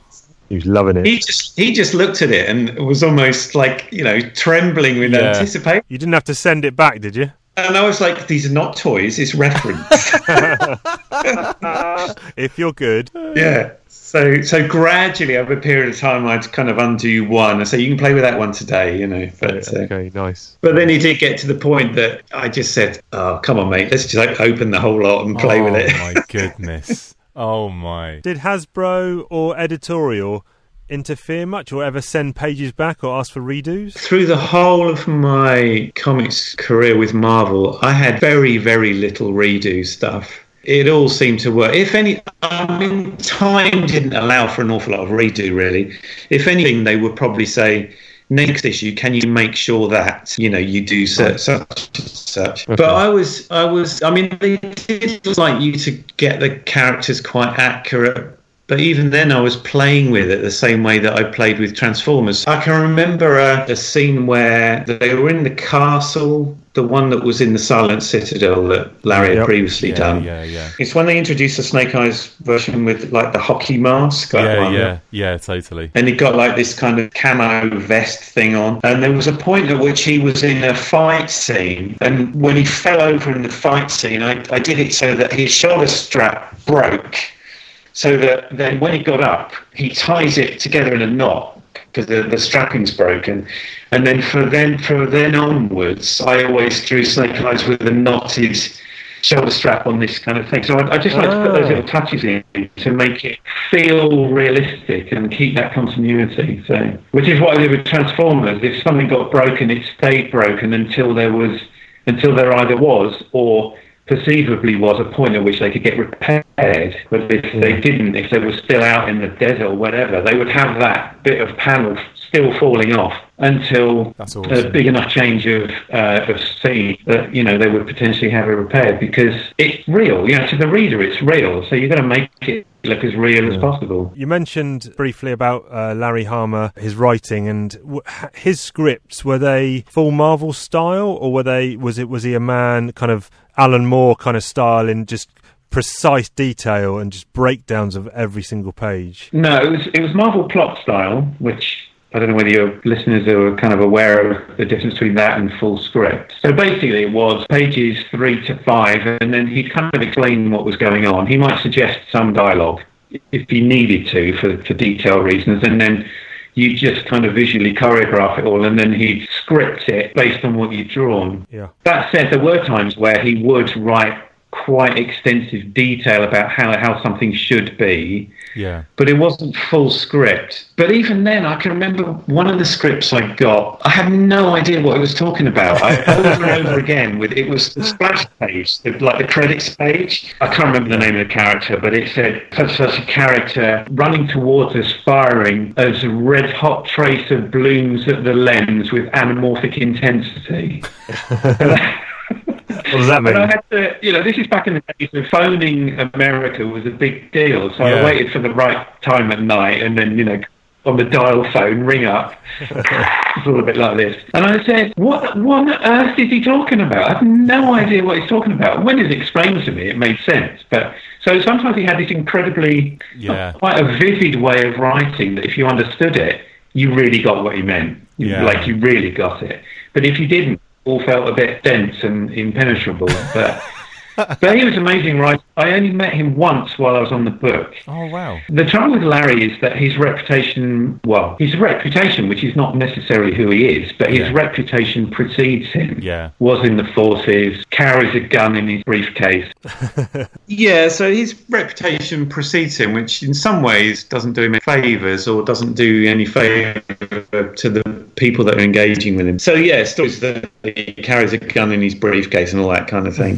He was loving it. he just he just looked at it and was almost like you know trembling with Yeah. anticipation. You didn't have to send it back, did you? And I was like, these are not toys; it's reference. If you're good, Yeah. So so gradually over a period of time, I'd kind of undo one and say you can play with that one today, you know. But uh, okay, nice. but then he did get to the point that I just said, "Oh, come on, mate, let's just like, open the whole lot and play oh with it." my goodness. Oh my! Did Hasbro or editorial interfere much, or ever send pages back or ask for redos? Through the whole of my comics career with Marvel, I had very, very little redo stuff. It all seemed to work. If any, I mean, time didn't allow for an awful lot of redo, really. If anything, they would probably say, next issue, can you make sure that you know you do such such and such? But I was, I was, I mean, they did like you to get the characters quite accurate. But even then, I was playing with it the same way that I played with Transformers. I can remember a, a scene where they were in the castle, the one that was in the Silent Citadel that Larry had previously Yeah, done. yeah, yeah, It's when they introduced the Snake Eyes version with like the hockey mask. yeah, one. yeah, yeah. Totally. And he got like this kind of camo vest thing on. And there was a point at which he was in a fight scene. And when he fell over in the fight scene, I, I did it so that his shoulder strap broke. So that then when he got up, he ties it together in a knot because the, the strapping's broken. And then for then for then onwards, I always drew Snake Eyes with a knotted shoulder strap on this kind of thing. So I, I just like to put those Ah. little touches in to make it feel realistic and keep that continuity. So, which is what I did with Transformers. If something got broken, it stayed broken until there was until there either was or perceivably was a point at which they could get repaired. But if they didn't, if they were still out in the desert or whatever, they would have that bit of panel still falling off until That's a big enough change of uh, of scene that you know they would potentially have it repaired because it's real. You know, to the reader, it's real. So you've got to make it look as real as possible. You mentioned briefly about uh, Larry Hama, his writing, and w- his scripts. Were they full Marvel style, or were they? Was it? Was he a man kind of Alan Moore kind of style in just precise detail and just breakdowns of every single page? No, it was it was Marvel plot style, which I don't know whether your listeners are kind of aware of the difference between that and full script. So basically, it was pages three to five, and then he'd kind of explain what was going on. He might suggest some dialogue if he needed to for, for detail reasons, and then you just kind of visually choreograph it all, and then he'd script it based on what you'd drawn. Yeah. That said, there were times where he would write quite extensive detail about how, how something should be Yeah. but it wasn't full script. But even then, I can remember one of the scripts I got. I had no idea what it was talking about. I, over and over again, with it was the splash page, the, like the credits page. I can't remember the name of the character, but it said such such a character running towards us, firing as a red hot trace of blooms at the lens with anamorphic intensity. What does that But I had to, you know, this is back in the days when phoning America was a big deal. So Yeah. I waited for the right time at night and then, you know, on the dial phone, ring up. it's all a bit like this. And I said, what, what on earth is he talking about? I have no idea what he's talking about. When it was explained to me, it made sense. But so sometimes he had this incredibly, Yeah. Uh, quite a vivid way of writing that if you understood it, you really got what he meant. Yeah. Like you really got it. But if you didn't, all felt a bit dense and impenetrable. But but he was amazing, right? I only met him once while I was on the book. Oh wow. The trouble with Larry is that his reputation, well, his reputation, which is not necessarily who he is, but his Yeah. reputation precedes him. Yeah. Was in the forces, carries a gun in his briefcase. yeah, so his reputation precedes him, which in some ways doesn't do him any favours or doesn't do any favour to the people that are engaging with him. So, yeah, stories that he carries a gun in his briefcase and all that kind of thing.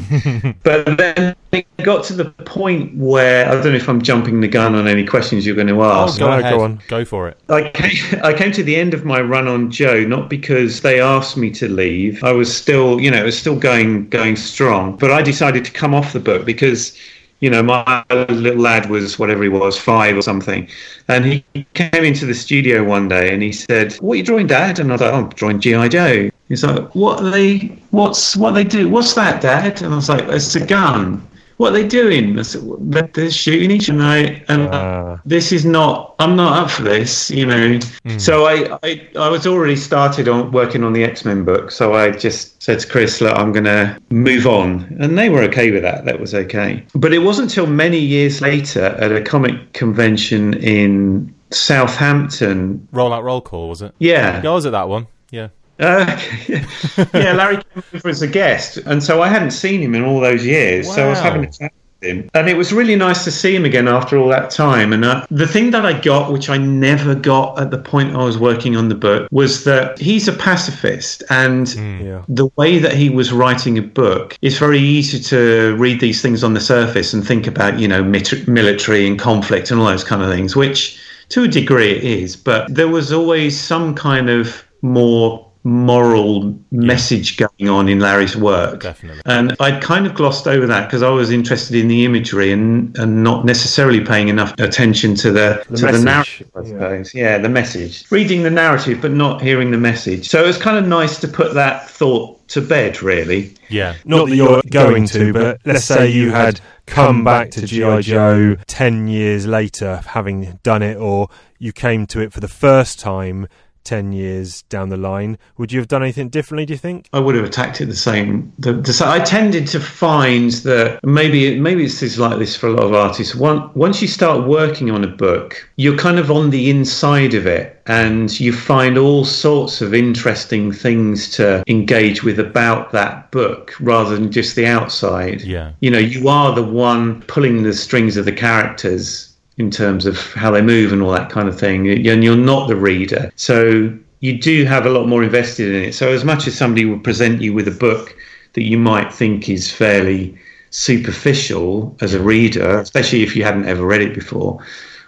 but then it got to the point where I don't know if I'm jumping the gun on any questions you're going to Oh, ask. go No, ahead. go on. Go for it. I came, I came to the end of my run on Joe not because they asked me to leave. I was still, you know, it was still going going strong. But I decided to come off the book because, you know, my little lad was whatever he was, five or something, and he came into the studio one day and he said, "What are you drawing, Dad?" And I was like, "Oh, "I'm drawing GI Joe." He's like, "What are they? What's what they do? What's that, Dad?" And I was like, "It's a gun." What are they doing? I said, They're they're shooting each other. And I, and I- Ah. this is not i'm not up for this you know so I, I i was already started on working on the x-men book so i just said to chris look i'm gonna move on and they were okay with that that was okay but it wasn't until many years later at a comic convention in southampton Roll out roll call was it? yeah Yeah, I was at that one. Yeah. Uh, yeah, Larry came over as a guest, and so I hadn't seen him in all those years. So I was having a chat with him. And it was really nice to see him again after all that time. And uh, the thing that I got, which I never got at the point I was working on the book, was that he's a pacifist. And Yeah. the way that he was writing a book, it's very easy to read these things on the surface and think about, you know, mit- military and conflict and all those kind of things, which to a degree it is. But there was always some kind of more moral message going on in Larry's work. Definitely. And I'd kind of glossed over that because I was interested in the imagery and, and not necessarily paying enough attention to the, The to message, the narrative, I yeah. suppose. Yeah, the message. Reading the narrative but not hearing the message. So it was kind of nice to put that thought to bed, really. Yeah. Not that you're going to, but let's say you had come back to G.I. Joe 10 years later, having done it, or you came to it for the first time 10 years down the line. Would you have done anything differently, do you think? I would have attacked it the same. The, the, I tended to find that maybe maybe it's just like this for a lot of artists. One, once you start working on a book, you're kind of on the inside of it, and you find all sorts of interesting things to engage with about that book, rather than just the outside. Yeah. You know, you are the one pulling the strings of the characters in terms of how they move and all that kind of thing, and you're not the reader. So you do have a lot more invested in it. So as much as somebody would present you with a book that you might think is fairly superficial as a reader, especially if you hadn't ever read it before,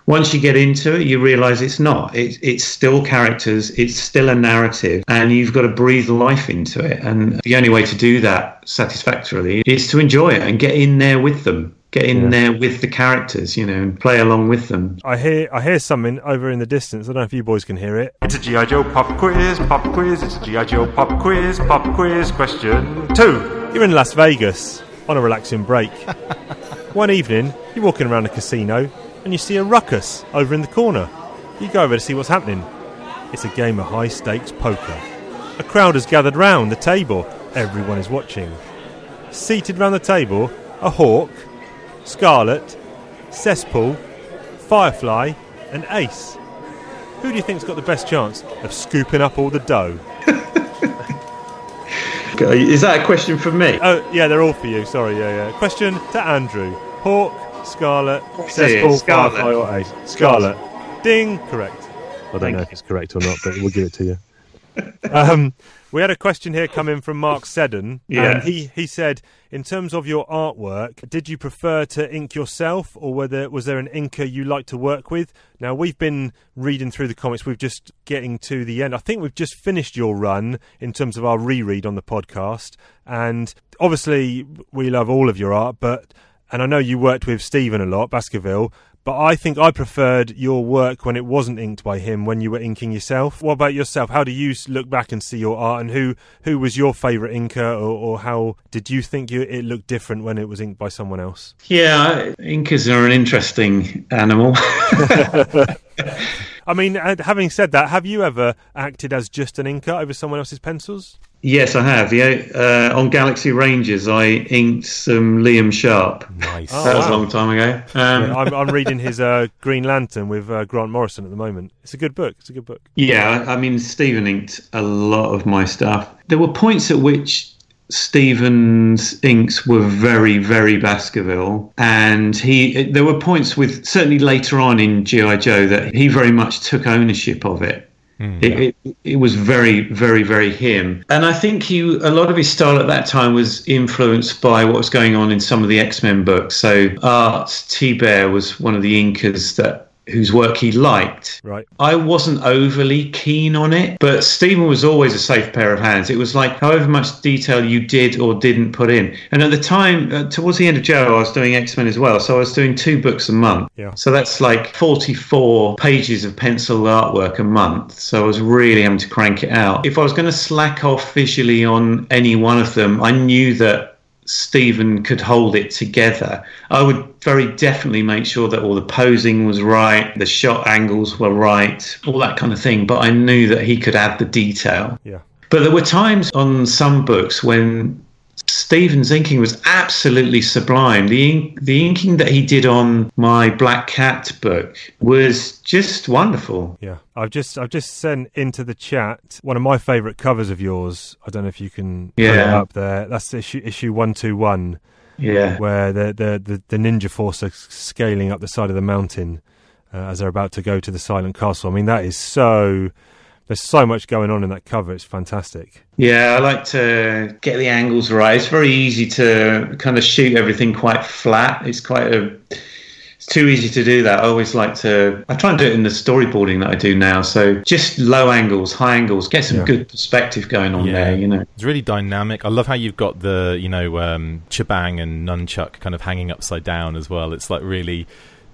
once you get into it, you realize it's not. It's, it's still characters, it's still a narrative, and you've got to breathe life into it. And the only way to do that satisfactorily is to enjoy it and get in there with them. Get in there with the characters, you know, and play along with them. I hear I hear something over in the distance. I don't know if you boys can hear it. It's a G.I. Joe pop quiz, pop quiz. It's a G.I. Joe pop quiz, pop quiz. Question two. You're in Las Vegas on a relaxing break. One evening, you're walking around a casino and you see a ruckus over in the corner. You go over to see what's happening. It's a game of high stakes poker. A crowd has gathered round the table. Everyone is watching. Seated round the table a Hawk, Scarlett, Cesspool, Firefly, and Ace. Who do you think's got the best chance of scooping up all the dough? Is that a question for me? Oh, yeah, they're all for you. Sorry, yeah, yeah. Question to Andrew. Hawk, Scarlett, see Cesspool, Scarlett. Firefly, or Ace. Scarlett. Ding! Correct. I don't Thank know if it's correct or not, but we'll give it to you. um, we had a question here coming from Mark Seddon. Yeah. And he, he said, in terms of your artwork, did you prefer to ink yourself or whether was there an inker you like to work with? Now, we've been reading through the comics. We've just getting to the end. I think we've just finished your run in terms of our reread on the podcast. And obviously, we love all of your art, but and I know you worked with Stephen a lot, Baskerville, but I think I preferred your work when it wasn't inked by him, when you were inking yourself. What about yourself? How do you look back and see your art, and who who was your favourite inker, or, or how did you think you, it looked different when it was inked by someone else? Yeah, inkers are an interesting animal. I mean, having said that, have you ever acted as just an inker over someone else's pencils? Yes, I have. Yeah, uh, on Galaxy Rangers, I inked some Liam Sharp. Nice. Oh, that was a long time ago. Um, Yeah, I'm, I'm reading his uh, Green Lantern with uh, Grant Morrison at the moment. It's a good book. It's a good book. Yeah, I I mean, Stephen inked a lot of my stuff. There were points at which Stephen's inks were very, very Baskerville, and he. There were points with certainly later on in GI Joe that he very much took ownership of it. Hmm. It, it, it was very, very, very him. And I think he, a lot of his style at that time was influenced by what was going on in some of the X Men books. So Art Thibert was one of the inkers that whose work he liked. Right. I wasn't overly keen on it, but Stephen was always a safe pair of hands. It was like however much detail you did or didn't put in. And at the time, uh, towards the end of Joe, I was doing X Men as well. So I was doing two books a month. Yeah. So that's like 44 pages of pencil artwork a month. So I was really having to crank it out. If I was going to slack off visually on any one of them, I knew that Stephen could hold it together. I would very definitely make sure that all the posing was right, the shot angles were right, all that kind of thing. But I knew that he could add the detail. Yeah. But there were times on some books when Stephen's inking was absolutely sublime. The ink, the inking that he did on my Black Cat book was just wonderful. Yeah, I've just I've just sent into the chat one of my favourite covers of yours. I don't know if you can put it Yeah. up there. That's issue issue one two one. Yeah. where the, the, the, the ninja force are scaling up the side of the mountain uh, as they're about to go to the silent castle. I mean, that is so. There's so much going on in that cover. It's fantastic. Yeah, I like to get the angles right. It's very easy to kind of shoot everything quite flat. It's quite a. It's too easy to do that. I always like to. I try and do it in the storyboarding that I do now. So just low angles, high angles, get some Yeah. good perspective going on Yeah. there. You know. It's really dynamic. I love how you've got the, you know, um, T'Jbang and Nunchuk kind of hanging upside down as well. It's like really,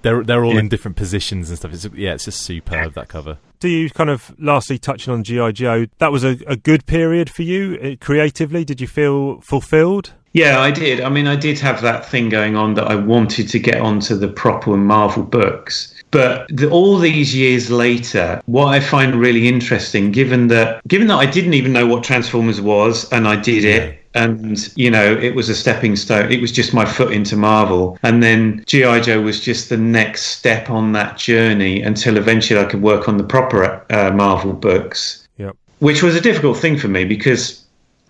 they're they're all Yeah. in different positions and stuff. It's, yeah, it's just superb that cover. Do you kind of, lastly, touching on G.I. Joe, that was a, a good period for you uh, creatively? Did you feel fulfilled? Yeah, I did. I mean, I did have that thing going on that I wanted to get onto the proper Marvel books. But the, all these years later, what I find really interesting, given that given that I didn't even know what Transformers was, and I did it, and you know, it was a stepping stone. It was just my foot into Marvel, and then GI Joe was just the next step on that journey until eventually I could work on the proper uh, Marvel books Yep. which was a difficult thing for me because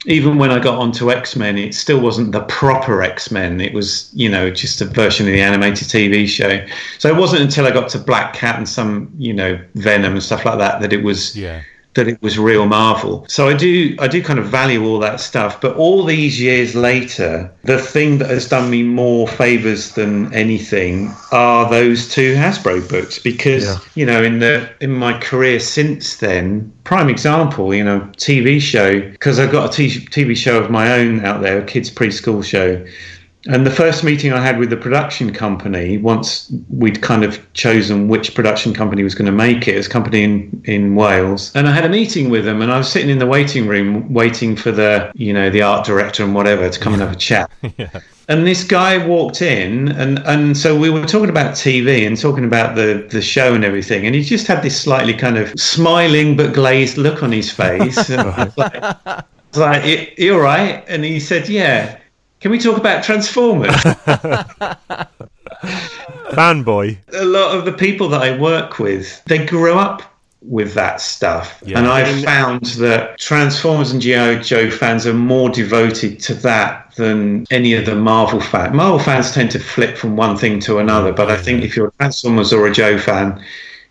even when I got onto X Men, it still wasn't the proper X Men. It was, you know, just a version of the animated TV show. So it wasn't until I got to Black Cat and some, you know, Venom and stuff like that that it was Yeah. That it was real Marvel. So I do I do kind of value all that stuff. But all these years later, the thing that has done me more favors than anything are those two Hasbro books because Yeah. you know in the in my career since then, prime example, you know, TV show because I've got a t- TV show of my own out there, a kids preschool show. And the first meeting I had with the production company, once we'd kind of chosen which production company was going to make it, it was a company in, in Wales. And I had a meeting with them and I was sitting in the waiting room waiting for the, you know, the art director and whatever to come and have a chat. And this guy walked in and, and so we were talking about TV and talking about the, the show and everything. And he just had this slightly kind of smiling but glazed look on his face. And I was like, I was like, "You- you all right? And he said, yeah. Can we talk about Transformers? Fanboy. a lot of the people that I work with, they grew up with that stuff. Yeah. And I've found that Transformers and G.I. Joe fans are more devoted to that than any of the Marvel fans. Marvel fans tend to flip from one thing to another, but I think if you're a Transformers or a Joe fan,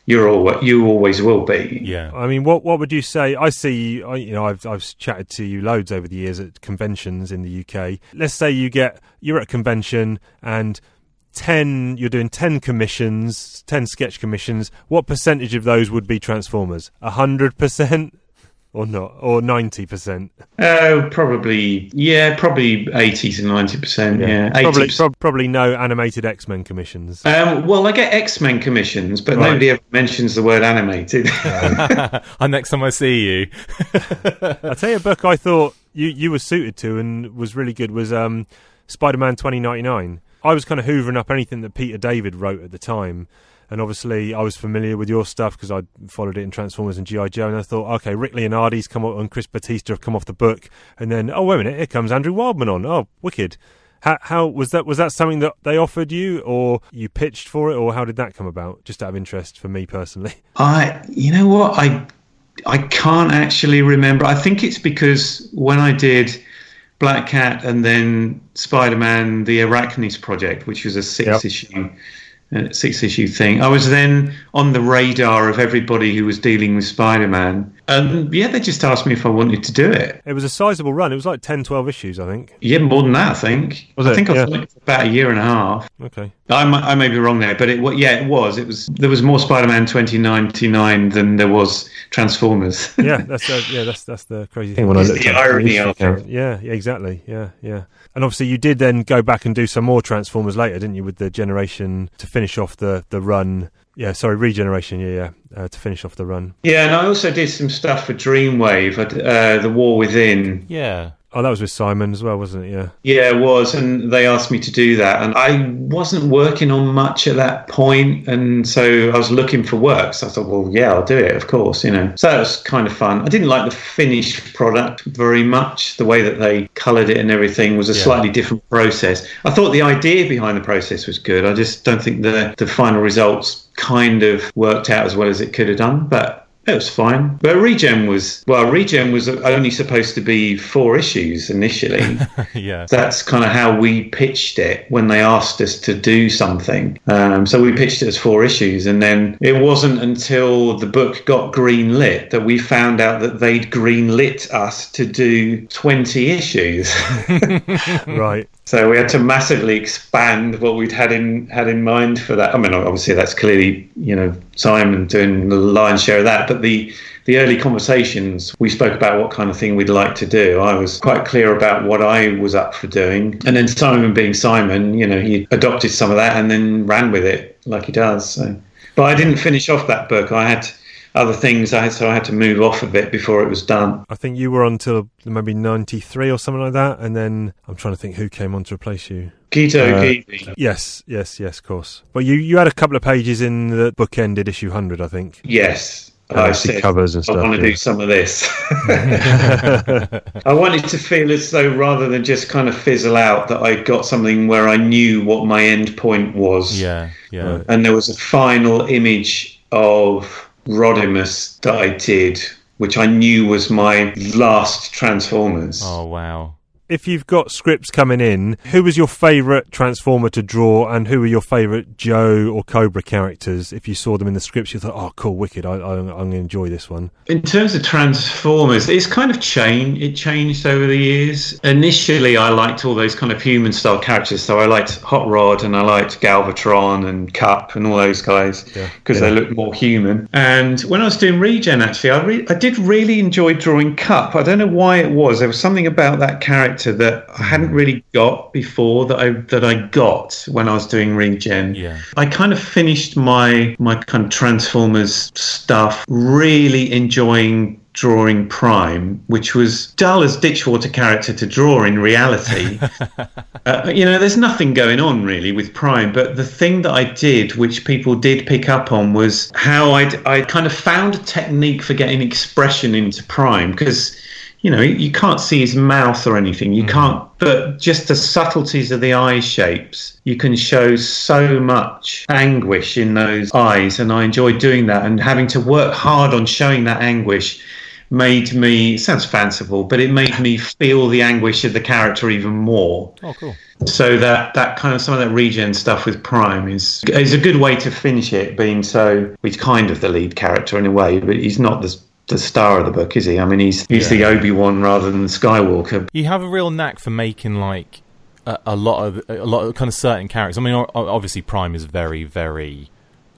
you're all, you always will be. Yeah. I mean, what what would you say? I see, I, you know, I've I've chatted to you loads over the years at conventions in the UK. Let's say you get you're at a convention and ten, you're doing ten commissions, ten sketch commissions. What percentage of those would be Transformers? A hundred percent, or not, or ninety percent? Oh, probably, yeah, probably 80 to 90%. Yeah, probably 80%. probably no animated X Men commissions. Um, well, I get X Men commissions, but Right. nobody ever mentions the word animated. and next time I see you, I'll tell you a book I thought you, you were suited to and was really good was um, Spider Man 2099. I was kind of hoovering up anything that Peter David wrote at the time. And obviously, I was familiar with your stuff because I followed it in Transformers and G.I. Joe. And I thought, okay, Rick Leonardi's come up and Chris Batista have come off the book. And then, oh, wait a minute, here comes Andrew Wildman on. Oh, wicked. How, how was that? Was that something that they offered you, or you pitched for it, or how did that come about? Just out of interest for me personally. I, you know what, I, I can't actually remember. I think it's because when I did Black Cat and then Spider Man: The Arachnis Project, which was a six Yep. Six issue thing, I was then on the radar of everybody who was dealing with Spider Man, and yeah, they just asked me if I wanted to do it. It was a sizable run. It was like 10, 12 issues, I think. Yeah, more than that, I think. Was I it? think I Yeah. was on for about a year and a half. Okay. I might, I may be wrong there, but it wa- yeah, it was. It was there was more Spider-Man 2099 than there was Transformers. yeah, that's uh, yeah, that's that's the crazy thing when I It's looked the at irony of it. Yeah, yeah, exactly. Yeah, yeah. And obviously, you did then go back and do some more Transformers later, didn't you? With the generation to finish off the the run. Yeah, sorry, regeneration. Yeah, yeah, uh, to finish off the run. yeah, and I also did some stuff for Dreamwave, I d- uh, The War Within. yeah, Oh, that was with Simon as well, wasn't it? Yeah. Yeah, it was, and they asked me to do that, and I wasn't working on much at that point, and so I was looking for work. So I thought, well, yeah, I'll do it, of course, you know. So that was kind of fun. I didn't like the finished product very much. The way that they coloured it and everything was a Yeah. slightly different process. I thought the idea behind the process was good. I just don't think the the final results kind of worked out as well as it could have done, but. It was fine. But Regen was, well, Regen was only supposed to be four issues initially. yeah. That's kind of how we pitched it when they asked us to do something. Um, so we pitched it as four issues. And then it wasn't until the book got green lit that we found out that they'd green lit us to do 20 issues. right. So we had to massively expand what we'd had in had in mind for that. I mean, obviously that's clearly you know Simon doing the lion's share of that, but the the early conversations we spoke about what kind of thing we'd like to do. I was quite clear about what I was up for doing, and then Simon being Simon, you know, he adopted some of that and then ran with it like he does. So, but I didn't finish off that book. I had other things, I so I had to move off of it before it was done. I think you were on till maybe 93 or something like that. And then I'm trying to think who came on to replace you. Guido Uh, Yes, yes, yes, of course. But you, you had a couple of pages in the book ended issue 100, I think. Yes. And I obviously said, covers and stuff. I stuff, want to yeah. do some of this. I wanted to feel as though rather than just kind of fizzle out, that I got something where I knew what my end point was. Yeah. Yeah. Right. And there was a final image of Rodimus that I did, which I knew was my last Transformers. Oh wow. If you've got scripts coming in, who was your favourite Transformer to draw and who were your favourite Joe or Cobra characters? If you saw them in the scripts, you thought, oh, cool, wicked, I, I, I'm going to enjoy this one. In terms of Transformers, it's kind of changed. It changed over the years. Initially, I liked all those kind of human style characters. So I liked Hot Rod and I liked Galvatron and Kup and all those guys Yeah. because Yeah. they looked more human. And when I was doing Regen, actually, I, re- I did really enjoy drawing Kup. I don't know why it was. There was something about that character that I hadn't really got before that I that I got when I was doing Regen. Yeah. I kind of finished my my kind of Transformers stuff really enjoying drawing Prime, which was dull as ditchwater character to draw in reality. uh, you know, there's nothing going on really with Prime, but the thing that I did, which people did pick up on, was how I'd, I kind of found a technique for getting expression into Prime because. You know, you can't see his mouth or anything. You mm-hmm. can't, but just the subtleties of the eye shapes, you can show so much anguish in those eyes. And I enjoy doing that and having to work hard on showing that anguish made me, sounds fanciful, but it made me feel the anguish of the character even more. Oh cool. So that, that kind of some of that regen stuff with Prime is is a good way to finish it, being so he's kind of the lead character in a way, but he's not the the star of the book, is he? I mean, he's he's the Obi Wan rather than the Skywalker. You have a real knack for making like a, a lot of a lot of kind of certain characters. I mean, obviously Prime is very very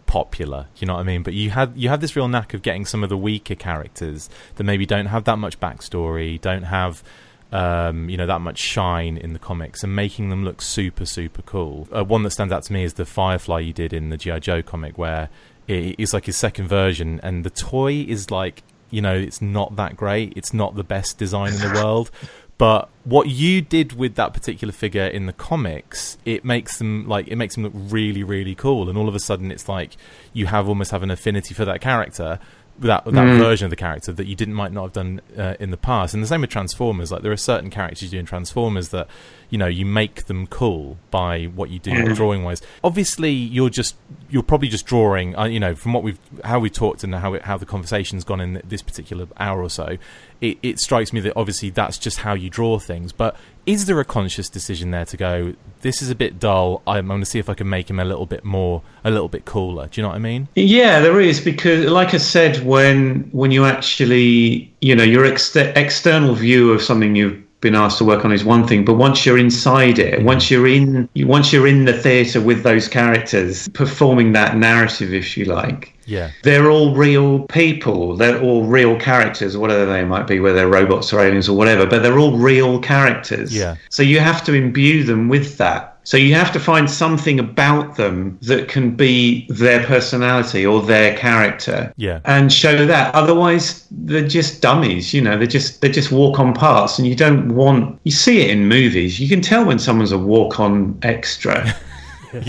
popular. You know what I mean? But you had you have this real knack of getting some of the weaker characters that maybe don't have that much backstory, don't have um, you know that much shine in the comics, and making them look super super cool. Uh, one that stands out to me is the Firefly you did in the GI Joe comic, where it, it's like his second version, and the toy is like you know it's not that great. It's not the best design in the world. But what you did with that particular figure in the comics, it makes them like it makes them look really, really cool. And all of a sudden, it's like you have almost have an affinity for that character, that that version of the character that you didn't might not have done uh, in the past. And the same with Transformers. Like there are certain characters you do in Transformers that you know you make them cool by what you do drawing wise. Obviously, you're just you're probably just drawing. Uh, you know, from what we've how we talked and how it, how the conversation's gone in this particular hour or so, it, it strikes me that obviously that's just how you draw things. But is there a conscious decision there to go? This is a bit dull. I'm going to see if I can make him a little bit more, a little bit cooler. Do you know what I mean? Yeah, there is because, like I said, when when you actually, you know, your ex- external view of something you've been asked to work on is one thing, but once you're inside it, mm-hmm. once you're in, once you're in the theatre with those characters, performing that narrative, if you like, Yeah. they're all real people. They're all real characters, whatever they might be, whether they're robots or aliens or whatever, but they're all real characters. Yeah. So you have to imbue them with that. So you have to find something about them that can be their personality or their character. Yeah. And show that. Otherwise they're just dummies, you know, they just they just walk on parts and you don't want you see it in movies. You can tell when someone's a walk on extra.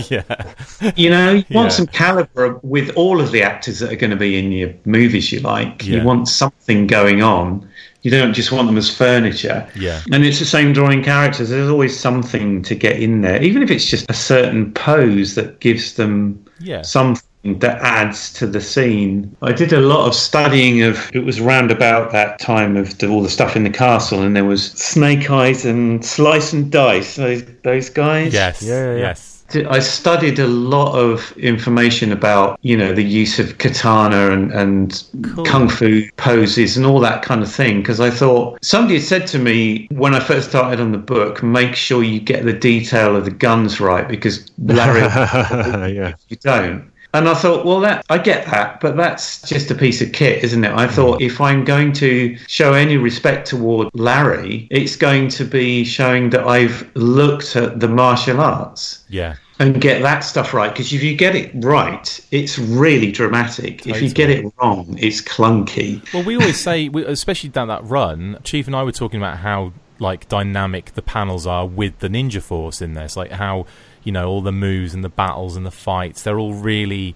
Yeah. You know, you want Yeah. some caliber with all of the actors that are going to be in your movies you like. Yeah. You want something going on. You don't just want them as furniture. Yeah. And it's the same drawing characters. There's always something to get in there, even if it's just a certain pose that gives them Yeah. something that adds to the scene. I did a lot of studying of it was round about that time of the, all the stuff in the castle, and there was Snake Eyes and Slice and Dice. Those those guys. Yes. Yeah, yeah. Yes. I studied a lot of information about, you know, the use of katana and, and kung fu poses and all that kind of thing. Because I thought somebody had said to me when I first started on the book, make sure you get the detail of the guns right because Larry, yeah. you don't. And I thought, well, that I get that, but that's just a piece of kit, isn't it? I mm. thought if I'm going to show any respect toward Larry, it's going to be showing that I've looked at the martial arts Yeah. and get that stuff right. Because if you get it right, it's really dramatic. If you get it wrong, it's clunky. Well, we always say, especially down that run, Chief and I were talking about how like dynamic the panels are with the Ninja Force in this, like how you know all the moves and the battles and the fights, they're all really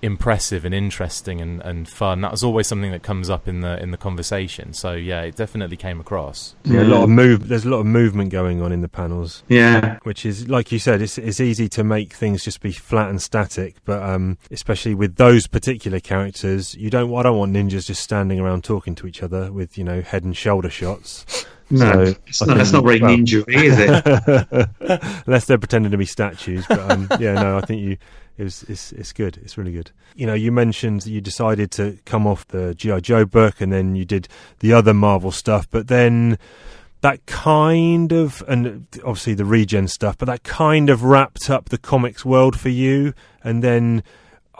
impressive and interesting and, and fun. That was always something that comes up in the in the conversation. So yeah, it definitely came across. Yeah, a lot of move. There's a lot of movement going on in the panels, Yeah. which is like you said. It's it's easy to make things just be flat and static, but um, especially with those particular characters, you don't. I don't want ninjas just standing around talking to each other with you know head and shoulder shots. No, So, it's not, it's not very well- ninja, is it? unless they're pretending to be statues. But um, yeah, no, I think you it was it's it's good. It's really good. You know, you mentioned that you decided to come off the GI Joe book, and then you did the other Marvel stuff, but then. That kind of, and obviously the regen stuff, but that kind of wrapped up the comics world for you. And then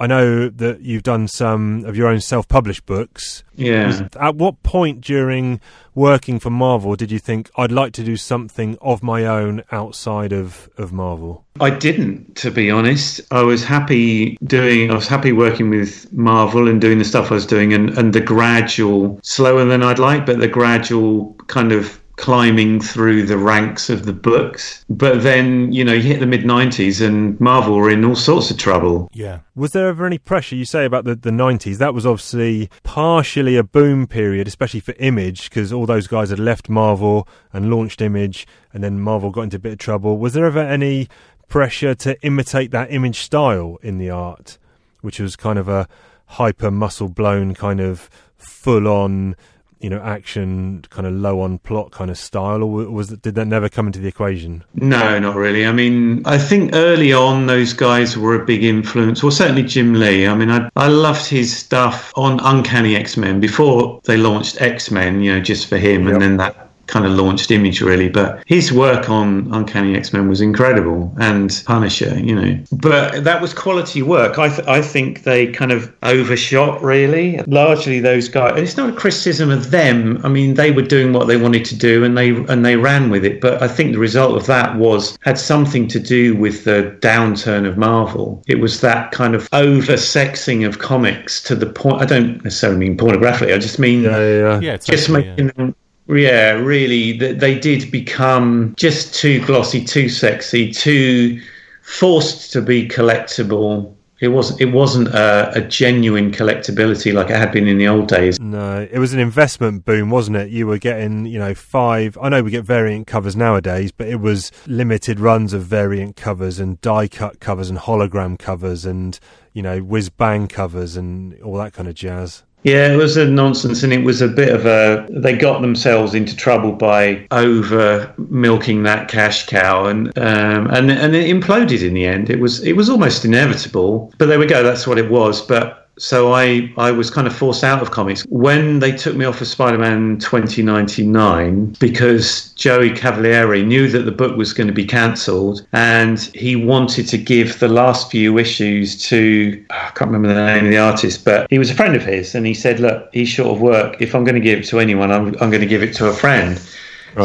I know that you've done some of your own self published books. Yeah. At what point during working for Marvel did you think I'd like to do something of my own outside of, of Marvel? I didn't, to be honest. I was happy doing, I was happy working with Marvel and doing the stuff I was doing, and, and the gradual, slower than I'd like, but the gradual kind of climbing through the ranks of the books. But then, you know, you hit the mid 90s and Marvel were in all sorts of trouble. Yeah. Was there ever any pressure you say about the, the 90s? That was obviously partially a boom period, especially for Image, because all those guys had left Marvel and launched Image, and then Marvel got into a bit of trouble. Was there ever any pressure to imitate that Image style in the art, which was kind of a hyper muscle blown, kind of full on, you know, action, kind of low on plot kind of style, or was did that never come into the equation? No, not really. I mean, I think early on those guys were a big influence. Well, certainly Jim Lee. I mean, I, I loved his stuff on Uncanny X Men before they launched X Men, you know, just for him. Yep. And then that kind of launched Image, really. But his work on Uncanny X Men was incredible and Punisher, you know. But that was quality work. I, th- I think they kind of overshot, really. Largely those guys. It's not a criticism of them. I mean, they were doing what they wanted to do and they and they ran with it. But I think the result of that was had something to do with the downturn of Marvel. It was that kind of over-sexing of comics to the point. I don't necessarily mean pornographically. I just mean yeah. Yeah. just totally, yeah. making them yeah really th- they did become just too glossy too sexy too forced to be collectible it wasn't it wasn't a, a genuine collectability like it had been in the old days No, it was an investment boom, wasn't it? You were getting, you know, five. I know we get variant covers nowadays, but it was limited runs of variant covers and die cut covers and hologram covers and, you know, whiz bang covers and all that kind of jazz. Yeah, it was a nonsense, and it was a bit of a. They got themselves into trouble by over milking that cash cow, and um, and and it imploded in the end. It was it was almost inevitable, but there we go. That's what it was. But so I I was kind of forced out of comics when they took me off of Spider-Man 2099 because Joey Cavalieri knew that the book was going to be cancelled, and he wanted to give the last few issues to I can't remember the name of the artist, but he was a friend of his, and he said, "Look, he's short of work. If I'm going to give it to anyone, I'm, I'm going to give it to a friend."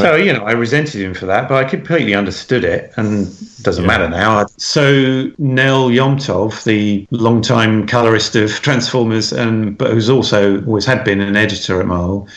So you know, I resented him for that, but I completely understood it, and doesn't matter now. So Nel Yomtov, the longtime colorist of Transformers, and but who's also always had been an editor at Marvel,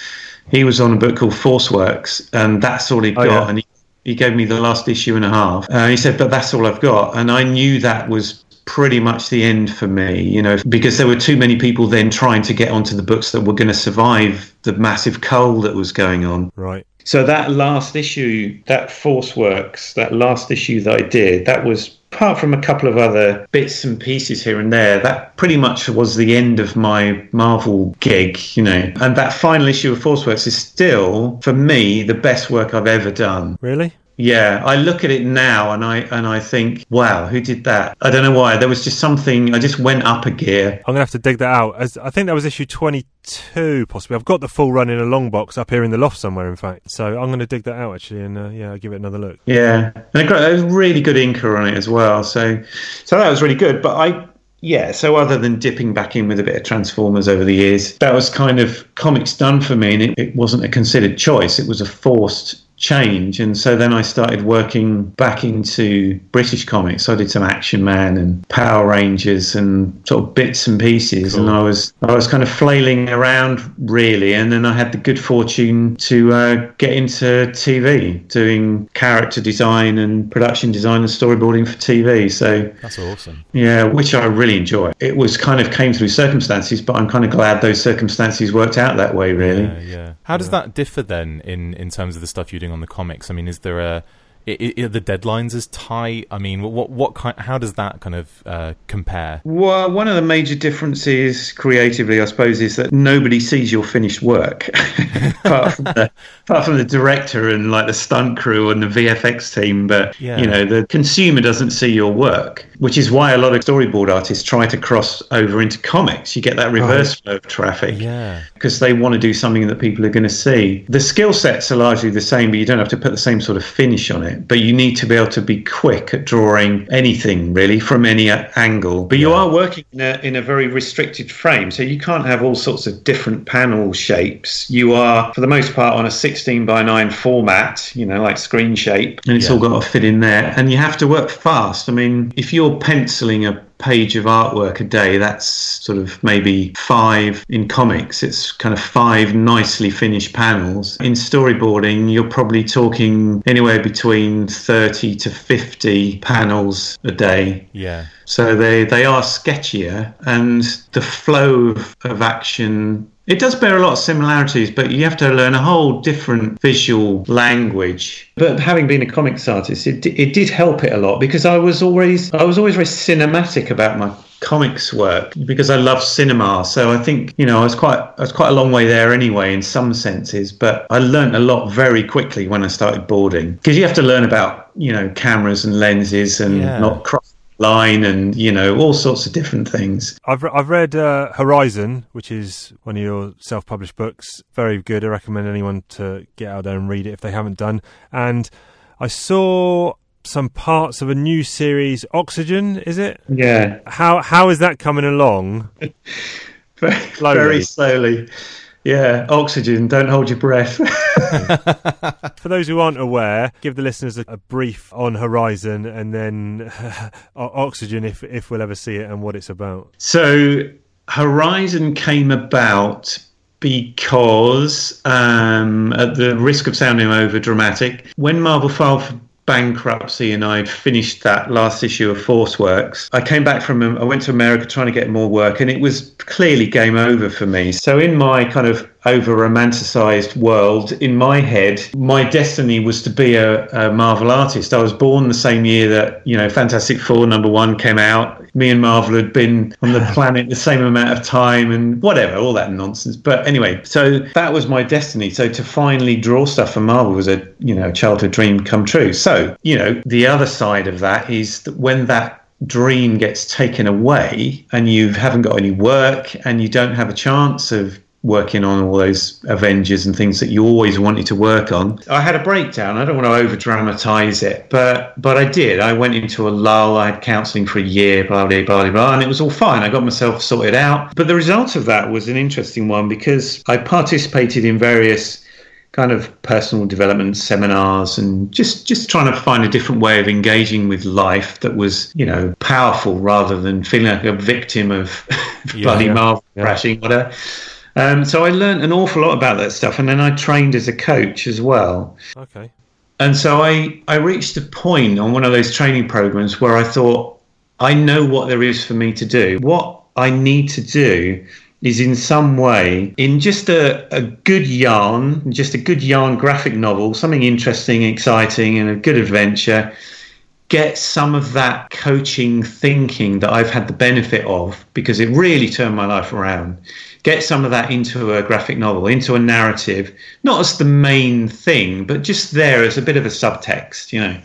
he was on a book called Force Works, and that's all he got. yeah. And he, he gave me the last issue and a half. Uh, he said, "But that's all I've got," and I knew that was pretty much the end for me, you know, because there were too many people then trying to get onto the books that were going to survive the massive coal that was going on. Right. So that last issue, that Force Works, that last issue that I did, that was apart from a couple of other bits and pieces here and there, that pretty much was the end of my Marvel gig, you know. And that final issue of Force Works is still, for me, the best work I've ever done. Really? Yeah, I look at it now and I and I think, wow, who did that? I don't know why. There was just something. I just went up a gear. I'm gonna have to dig that out. As I think that was issue 22, possibly. I've got the full run in a long box up here in the loft somewhere, in fact. So I'm gonna dig that out actually, and uh, yeah, I'll give it another look. Yeah, and got a really good inker on it as well. So, so that was really good. But I, yeah. So other than dipping back in with a bit of Transformers over the years, that was kind of comics done for me, and it, it wasn't a considered choice. It was a forced change and so then I started working back into British comics. I did some Action Man and Power Rangers and sort of bits and pieces and I was I was kind of flailing around really and then I had the good fortune to uh, get into TV doing character design and production design and storyboarding for TV so That's awesome. yeah which I really enjoy. It was kind of came through circumstances but I'm kind of glad those circumstances worked out that way really. Yeah, yeah. How does that differ then in in terms of the stuff you're on the comics? I mean, is there a i- i- are the deadlines as tight? I mean, what what kind? How does that kind of uh, compare? Well, one of the major differences creatively, I suppose, is that nobody sees your finished work, apart, from the, apart from the director and like the stunt crew and the VFX team. But Yeah. you know, the consumer doesn't see your work, which is why a lot of storyboard artists try to cross over into comics. You get that reverse flow of traffic Yeah, because they want to do something that people are going to see. The skill sets are largely the same, but you don't have to put the same sort of finish on it. But you need to be able to be quick at drawing anything really from any angle. But you are working in a, in a very restricted frame, so you can't have all sorts of different panel shapes. You are, for the most part, on a 16 by 9 format, you know, like screen shape, and it's all got to fit in there. And you have to work fast. I mean, if you're penciling a page of artwork a day, that's sort of maybe five in comics. It's kind of five nicely finished panels. In storyboarding, you're probably talking anywhere between 30 to 50 panels a day. yeah, So they, they are sketchier, and the flow of, of action. It does bear a lot of similarities, but you have to learn a whole different visual language. But having been a comics artist, it, it did help it a lot because I was always I was always very cinematic about my comics work because I love cinema. So I think you know I was quite I was quite a long way there anyway in some senses. But I learnt a lot very quickly when I started boarding because you have to learn about you know cameras and lenses and Yeah. not cross line and you know all sorts of different things. I've re- I've read uh, Horizon, which is one of your self-published books. Very good. I recommend anyone to get out there and read it if they haven't done. And I saw some parts of a new series, Oxygen. Is it? Yeah, How how is that coming along? very, Slowly. very slowly. Yeah, oxygen. Don't hold your breath. For those who aren't aware, give the listeners a, a brief on Horizon and then O- Oxygen, if if we'll ever see it, and what it's about. So Horizon came about because, um, at the risk of sounding over dramatic, when Marvel filed for bankruptcy and I'd finished that last issue of Force Works, I came back from, I went to America trying to get more work and it was clearly game over for me. So in my kind of over romanticized world, in my head, my destiny was to be a, a Marvel artist. I was born the same year that, you know, Fantastic Four number one came out. Me and Marvel had been on the planet the same amount of time and whatever, all that nonsense. But anyway, so that was my destiny. So to finally draw stuff for Marvel was a, you know, childhood dream come true. So, you know, the other side of that is that when that dream gets taken away and you haven't got any work and you don't have a chance of working on all those Avengers and things that you always wanted to work on. I had a breakdown. I don't want to over dramatize it, but but I did. I went into a lull. I had counselling for a year, blah blah blah blah, and it was all fine. I got myself sorted out. But the result of that was an interesting one because I participated in various kind of personal development seminars and just just trying to find a different way of engaging with life that was you know powerful rather than feeling like a victim of bloody yeah. Marvel crashing whatever. Um, so I learned an awful lot about that stuff, and then I trained as a coach as well. Okay. And so I, I reached a point on one of those training programs where I thought, I know what there is for me to do. What I need to do is in some way, in just a, a good yarn, just a good yarn graphic novel, something interesting, exciting, and a good adventure, get some of that coaching thinking that I've had the benefit of because it really turned my life around. Get some of that into a graphic novel, into a narrative, not as the main thing, but just there as a bit of a subtext, you know.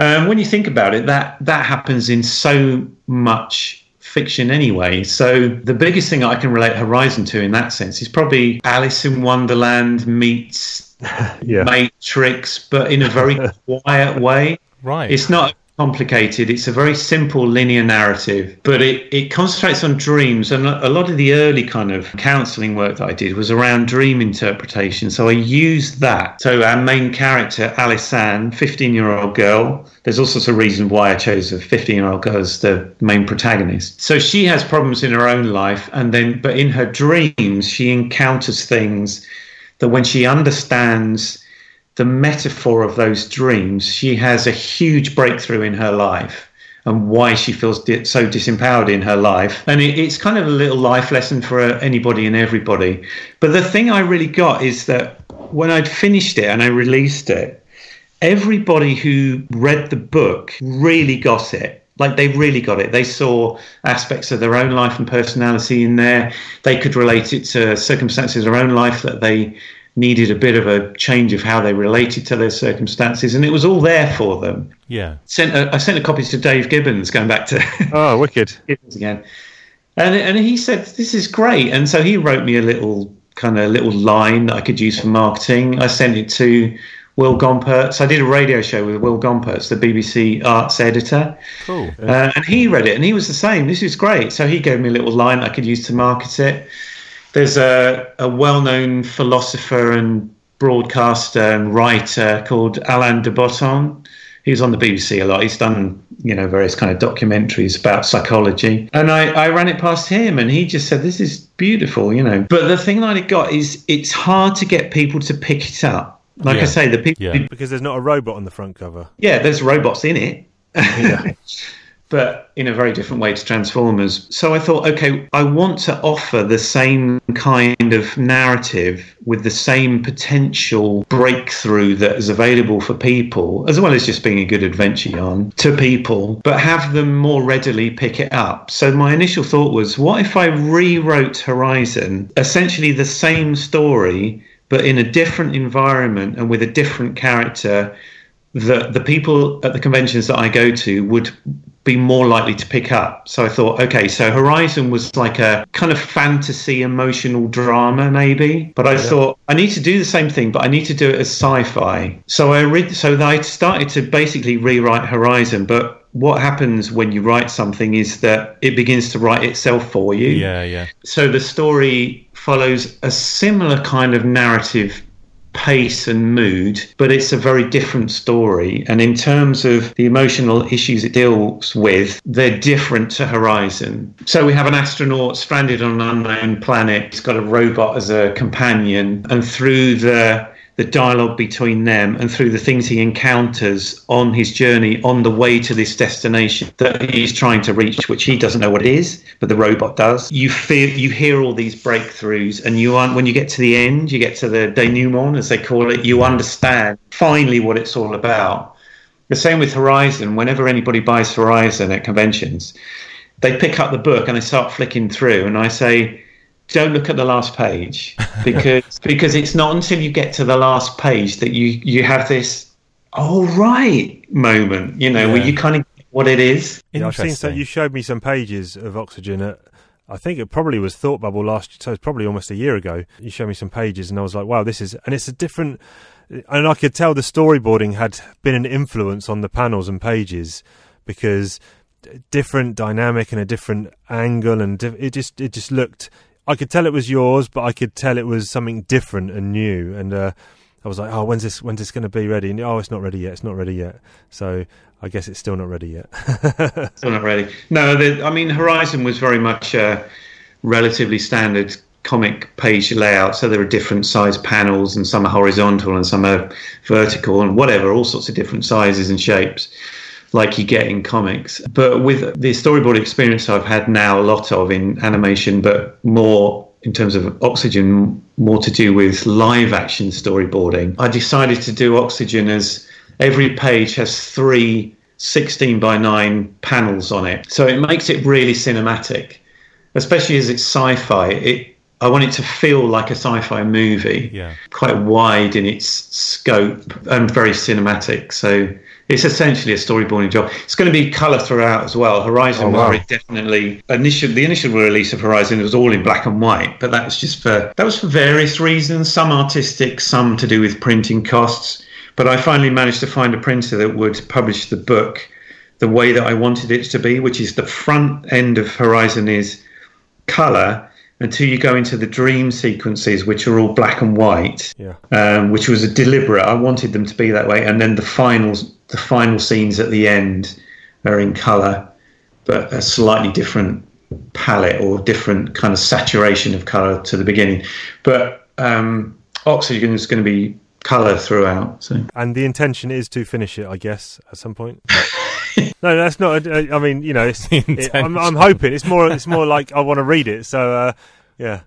Um, when you think about it, that that happens in so much fiction anyway. So the biggest thing I can relate Horizon to in that sense is probably Alice in Wonderland meets Yeah. Matrix, but in a very quiet way. Right. It's not complicated. It's a very simple linear narrative, but it, it concentrates on dreams. And a lot of the early kind of counseling work that I did was around dream interpretation. So I used that. So our main character, Alice Ann, 15 year old girl, there's all sorts of reasons why I chose a 15 year old girl as the main protagonist. So she has problems in her own life, and then, but in her dreams, she encounters things that when she understands the metaphor of those dreams, she has a huge breakthrough in her life and why she feels di- so disempowered in her life. And it, it's kind of a little life lesson for uh, anybody and everybody. But the thing I really got is that when I'd finished it and I released it, everybody who read the book really got it. Like they really got it. They saw aspects of their own life and personality in there. They could relate it to circumstances of their own life that they needed a bit of a change of how they related to their circumstances, and it was all there for them. yeah. Sent a, I sent a copy to Dave Gibbons, going back to Oh, wicked. Gibbons again, and and he said this is great, and so he wrote me a little kind of little line that I could use for marketing. I sent it to Will Gompertz. I did a radio show with Will Gompertz, the BBC arts editor. Cool. Uh, and he read it and he was the same. This is great. So he gave me a little line I could use to market it. There's a, a well known philosopher and broadcaster and writer called Alain de Botton. He's on the BBC a lot. He's done, you know, various kind of documentaries about psychology. And I, I ran it past him and he just said, This is beautiful, you know. But the thing that I got is it's hard to get people to pick it up. Like Yeah. I say, the people Yeah. Because there's not a robot on the front cover. yeah, there's robots in it. but in a very different way to Transformers. So I thought, okay, I want to offer the same kind of narrative with the same potential breakthrough that is available for people, as well as just being a good adventure yarn to people, but have them more readily pick it up. So my initial thought was, what if I rewrote Horizon, essentially the same story, but in a different environment and with a different character? that the people at the conventions that I go to would be more likely to pick up. So I thought, okay, so Horizon was like a kind of fantasy emotional drama, maybe. But I thought I need to do the same thing, but I need to do it as sci-fi. So I read, so I started to basically rewrite Horizon, but. What happens when you write something is that it begins to write itself for you Yeah, yeah. so the story follows a similar kind of narrative pace and mood, but it's a very different story. And in terms of the emotional issues it deals with, they're different to Horizon. So we have an astronaut stranded on an unknown planet. He's got a robot as a companion, and through the the dialogue between them and through the things he encounters on his journey on the way to this destination that he's trying to reach which he doesn't know what it is but the robot does. You feel you hear all these breakthroughs and you aren't when you get to the end you get to the denouement as they call it you understand finally what it's all about. The same with horizon. Whenever anybody buys horizon at conventions they pick up the book and they start flicking through and i say don't look at the last page because because it's not until you get to the last page that you you have this oh right moment you know where you kind of get what it is. Yeah, so you showed me some pages of Oxygen at I think it probably was Thought Bubble last so it's probably almost a year ago. You showed me some pages and I was like, wow, this is and it's a different and I could tell the storyboarding had been an influence on the panels and pages because different dynamic and a different angle and it just it just looked I could tell it was yours but I could tell it was something different and new and uh I was like, oh, when's this? When's this going to be ready? And oh, it's not ready yet. It's not ready yet. So I guess it's still not ready yet. Still not ready. No, the, I mean, Horizon was very much a relatively standard comic page layout. So there are different size panels, and some are horizontal and some are vertical, and whatever, all sorts of different sizes and shapes, like you get in comics. But with the storyboard experience I've had now, a lot of in animation, but more in terms of Oxygen, more to do with live action storyboarding. I decided to do Oxygen as every page has three 16 by 9 panels on it. So it makes it really cinematic, especially as it's sci fi. It, I want it to feel like a sci fi movie, Yeah. quite wide in its scope and very cinematic. So it's essentially a storyboarding job. It's going to be colour throughout as well. Horizon Oh, wow. definitely initial the initial release of Horizon was all in black and white, but that was just for that was for various reasons, some artistic, some to do with printing costs. But I finally managed to find a printer that would publish the book the way that I wanted it to be, which is the front end of Horizon is colour until you go into the dream sequences, which are all black and white Yeah. um, which was a deliberate. I wanted them to be that way, and then the finals, the final scenes at the end, are in color, but a slightly different palette or different kind of saturation of color to the beginning. But um, Oxygen is going to be color throughout. So And the intention is to finish it, I guess, at some point. no, that's not. I mean, you know, it's, it, I'm, I'm hoping it's more. It's more like I want to read it. So, uh, yeah.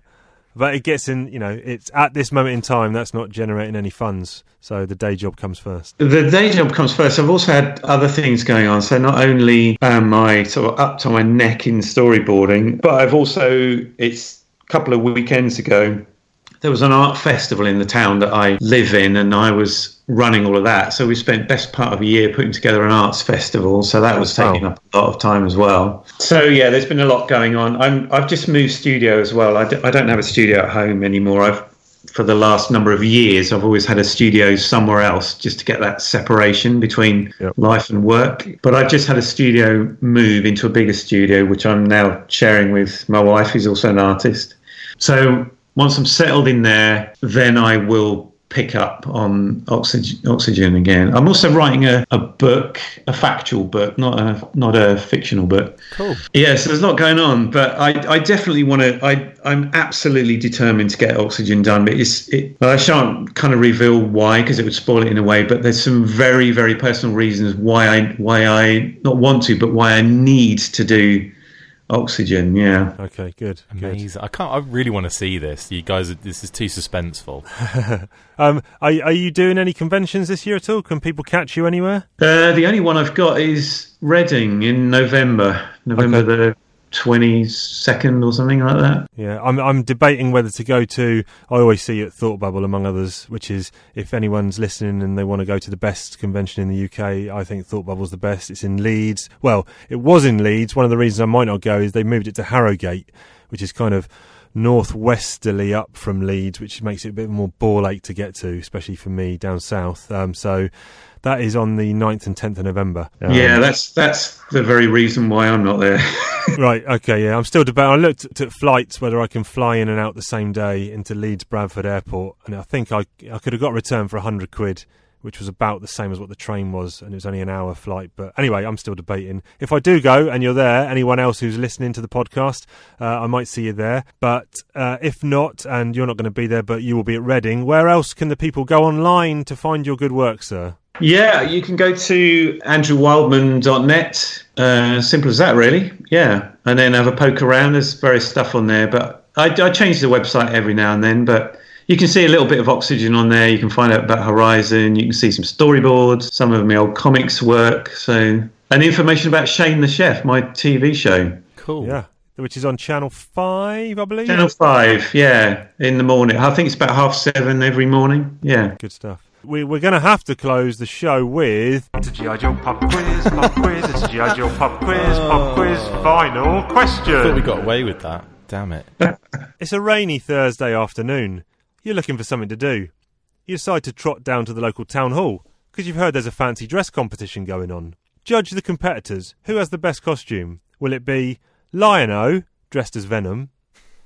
But it gets in. You know, it's at this moment in time that's not generating any funds. So the day job comes first. the day job comes first. I've also had other things going on. So not only um, am I sort of up to my neck in storyboarding, but I've also it's a couple of weekends ago. There was an art festival in the town that I live in, and I was running all of that. So we spent best part of a year putting together an arts festival. So that was taking Wow. up a lot of time as well. So yeah, there's been a lot going on. I'm I've just moved studio as well. I, d- I don't have a studio at home anymore. I've for the last number of years, I've always had a studio somewhere else just to get that separation between Yep. life and work. But I've just had a studio move into a bigger studio, which I'm now sharing with my wife, who's also an artist. So once I'm settled in there, then I will pick up on oxygen, oxygen again. I'm also writing a, a book, a factual book, not a not a fictional book. Cool. Yeah, so there's a lot going on, but I, I definitely want to. I, I'm absolutely determined to get Oxygen done. But it's, it, I shan't kind of reveal why because it would spoil it in a way. But there's some very, very personal reasons why I, why I not want to, but why I need to do Oxygen. Yeah. Okay, good. good. I can't. I really want to see this. You guys, this is too suspenseful. Um, are, are you doing any conventions this year at all? Can people catch you anywhere? Uh, the only one I've got is Reading in November, November Okay. the 22nd or something like that. Yeah, I'm I'm debating whether to go to. I always see at Thought Bubble, among others, which is if anyone's listening and they want to go to the best convention in the UK, I think Thought Bubble's the best. It's in Leeds. Well, it was in Leeds. One of the reasons I might not go is they moved it to Harrogate, which is kind of northwesterly up from Leeds, which makes it a bit more ball ache to get to, especially for me down south. Um, so that is on the 9th and 10th of November. Um, yeah, that's that's the very reason why I'm not there. right. Okay. Yeah. I'm still debating. I looked at, at flights whether I can fly in and out the same day into Leeds Bradford Airport, and I think I I could have got a return for hundred quid, which was about the same as what the train was, and it was only an hour flight. But anyway, I'm still debating. If I do go and you're there, anyone else who's listening to the podcast, uh, I might see you there. But uh, if not, and you're not going to be there, but you will be at Reading, where else can the people go online to find your good work, sir? Yeah, you can go to andrewwildman.net. Uh, simple as that, really. Yeah, and then have a poke around. There's various stuff on there, but I, I change the website every now and then. But you can see a little bit of oxygen on there. You can find out about Horizon. You can see some storyboards, some of my old comics work. So, and information about Shane the Chef, my TV show. Cool. Yeah. Which is on Channel Five, I believe. Channel Five, yeah, in the morning. I think it's about half seven every morning. Yeah. Good stuff. We, we're going to have to close the show with It's a G.I. Joe pop quiz, pop quiz. It's a G.I. Joe pop quiz, pop oh. quiz. Final question. I thought we got away with that. Damn it. It's a rainy Thursday afternoon. You're looking for something to do. You decide to trot down to the local town hall because you've heard there's a fancy dress competition going on. Judge the competitors. Who has the best costume? Will it be Lion-O, dressed as Venom,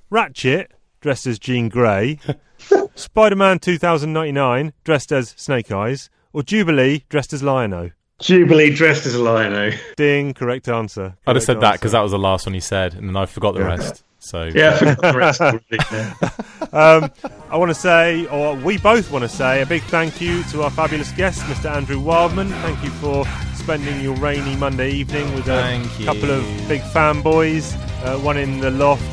Ratchet, dressed as Jean Grey, Spider-Man 2099, dressed as Snake Eyes, or Jubilee, dressed as Lion-O? Jubilee dressed as a lion. Ding, correct answer. I'd have said Correct that because that was the last one he said, and then I forgot the Yeah, I forgot the rest. Already, yeah. Um, I want to say, or we both want to say, a big thank you to our fabulous guest, Mr. Andrew Wildman. Thank you for spending your rainy Monday evening with a Thank you. couple of big fanboys, uh, one in the loft.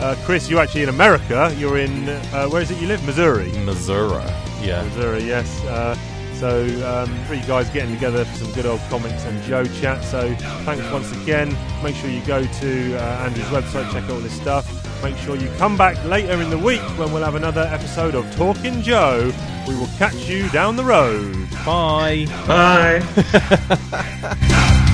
Uh, Chris, you're actually in America. You're in, uh, where is it you live? Missouri. Missouri. Yeah. Missouri, yes. So um, three guys getting together for some good old comics and Joe chat. So thanks once again. Make sure you go to uh, Andrew's website, check out all this stuff. Make sure you come back later in the week when we'll have another episode of Talking Joe. We will catch you down the road. Bye. Bye.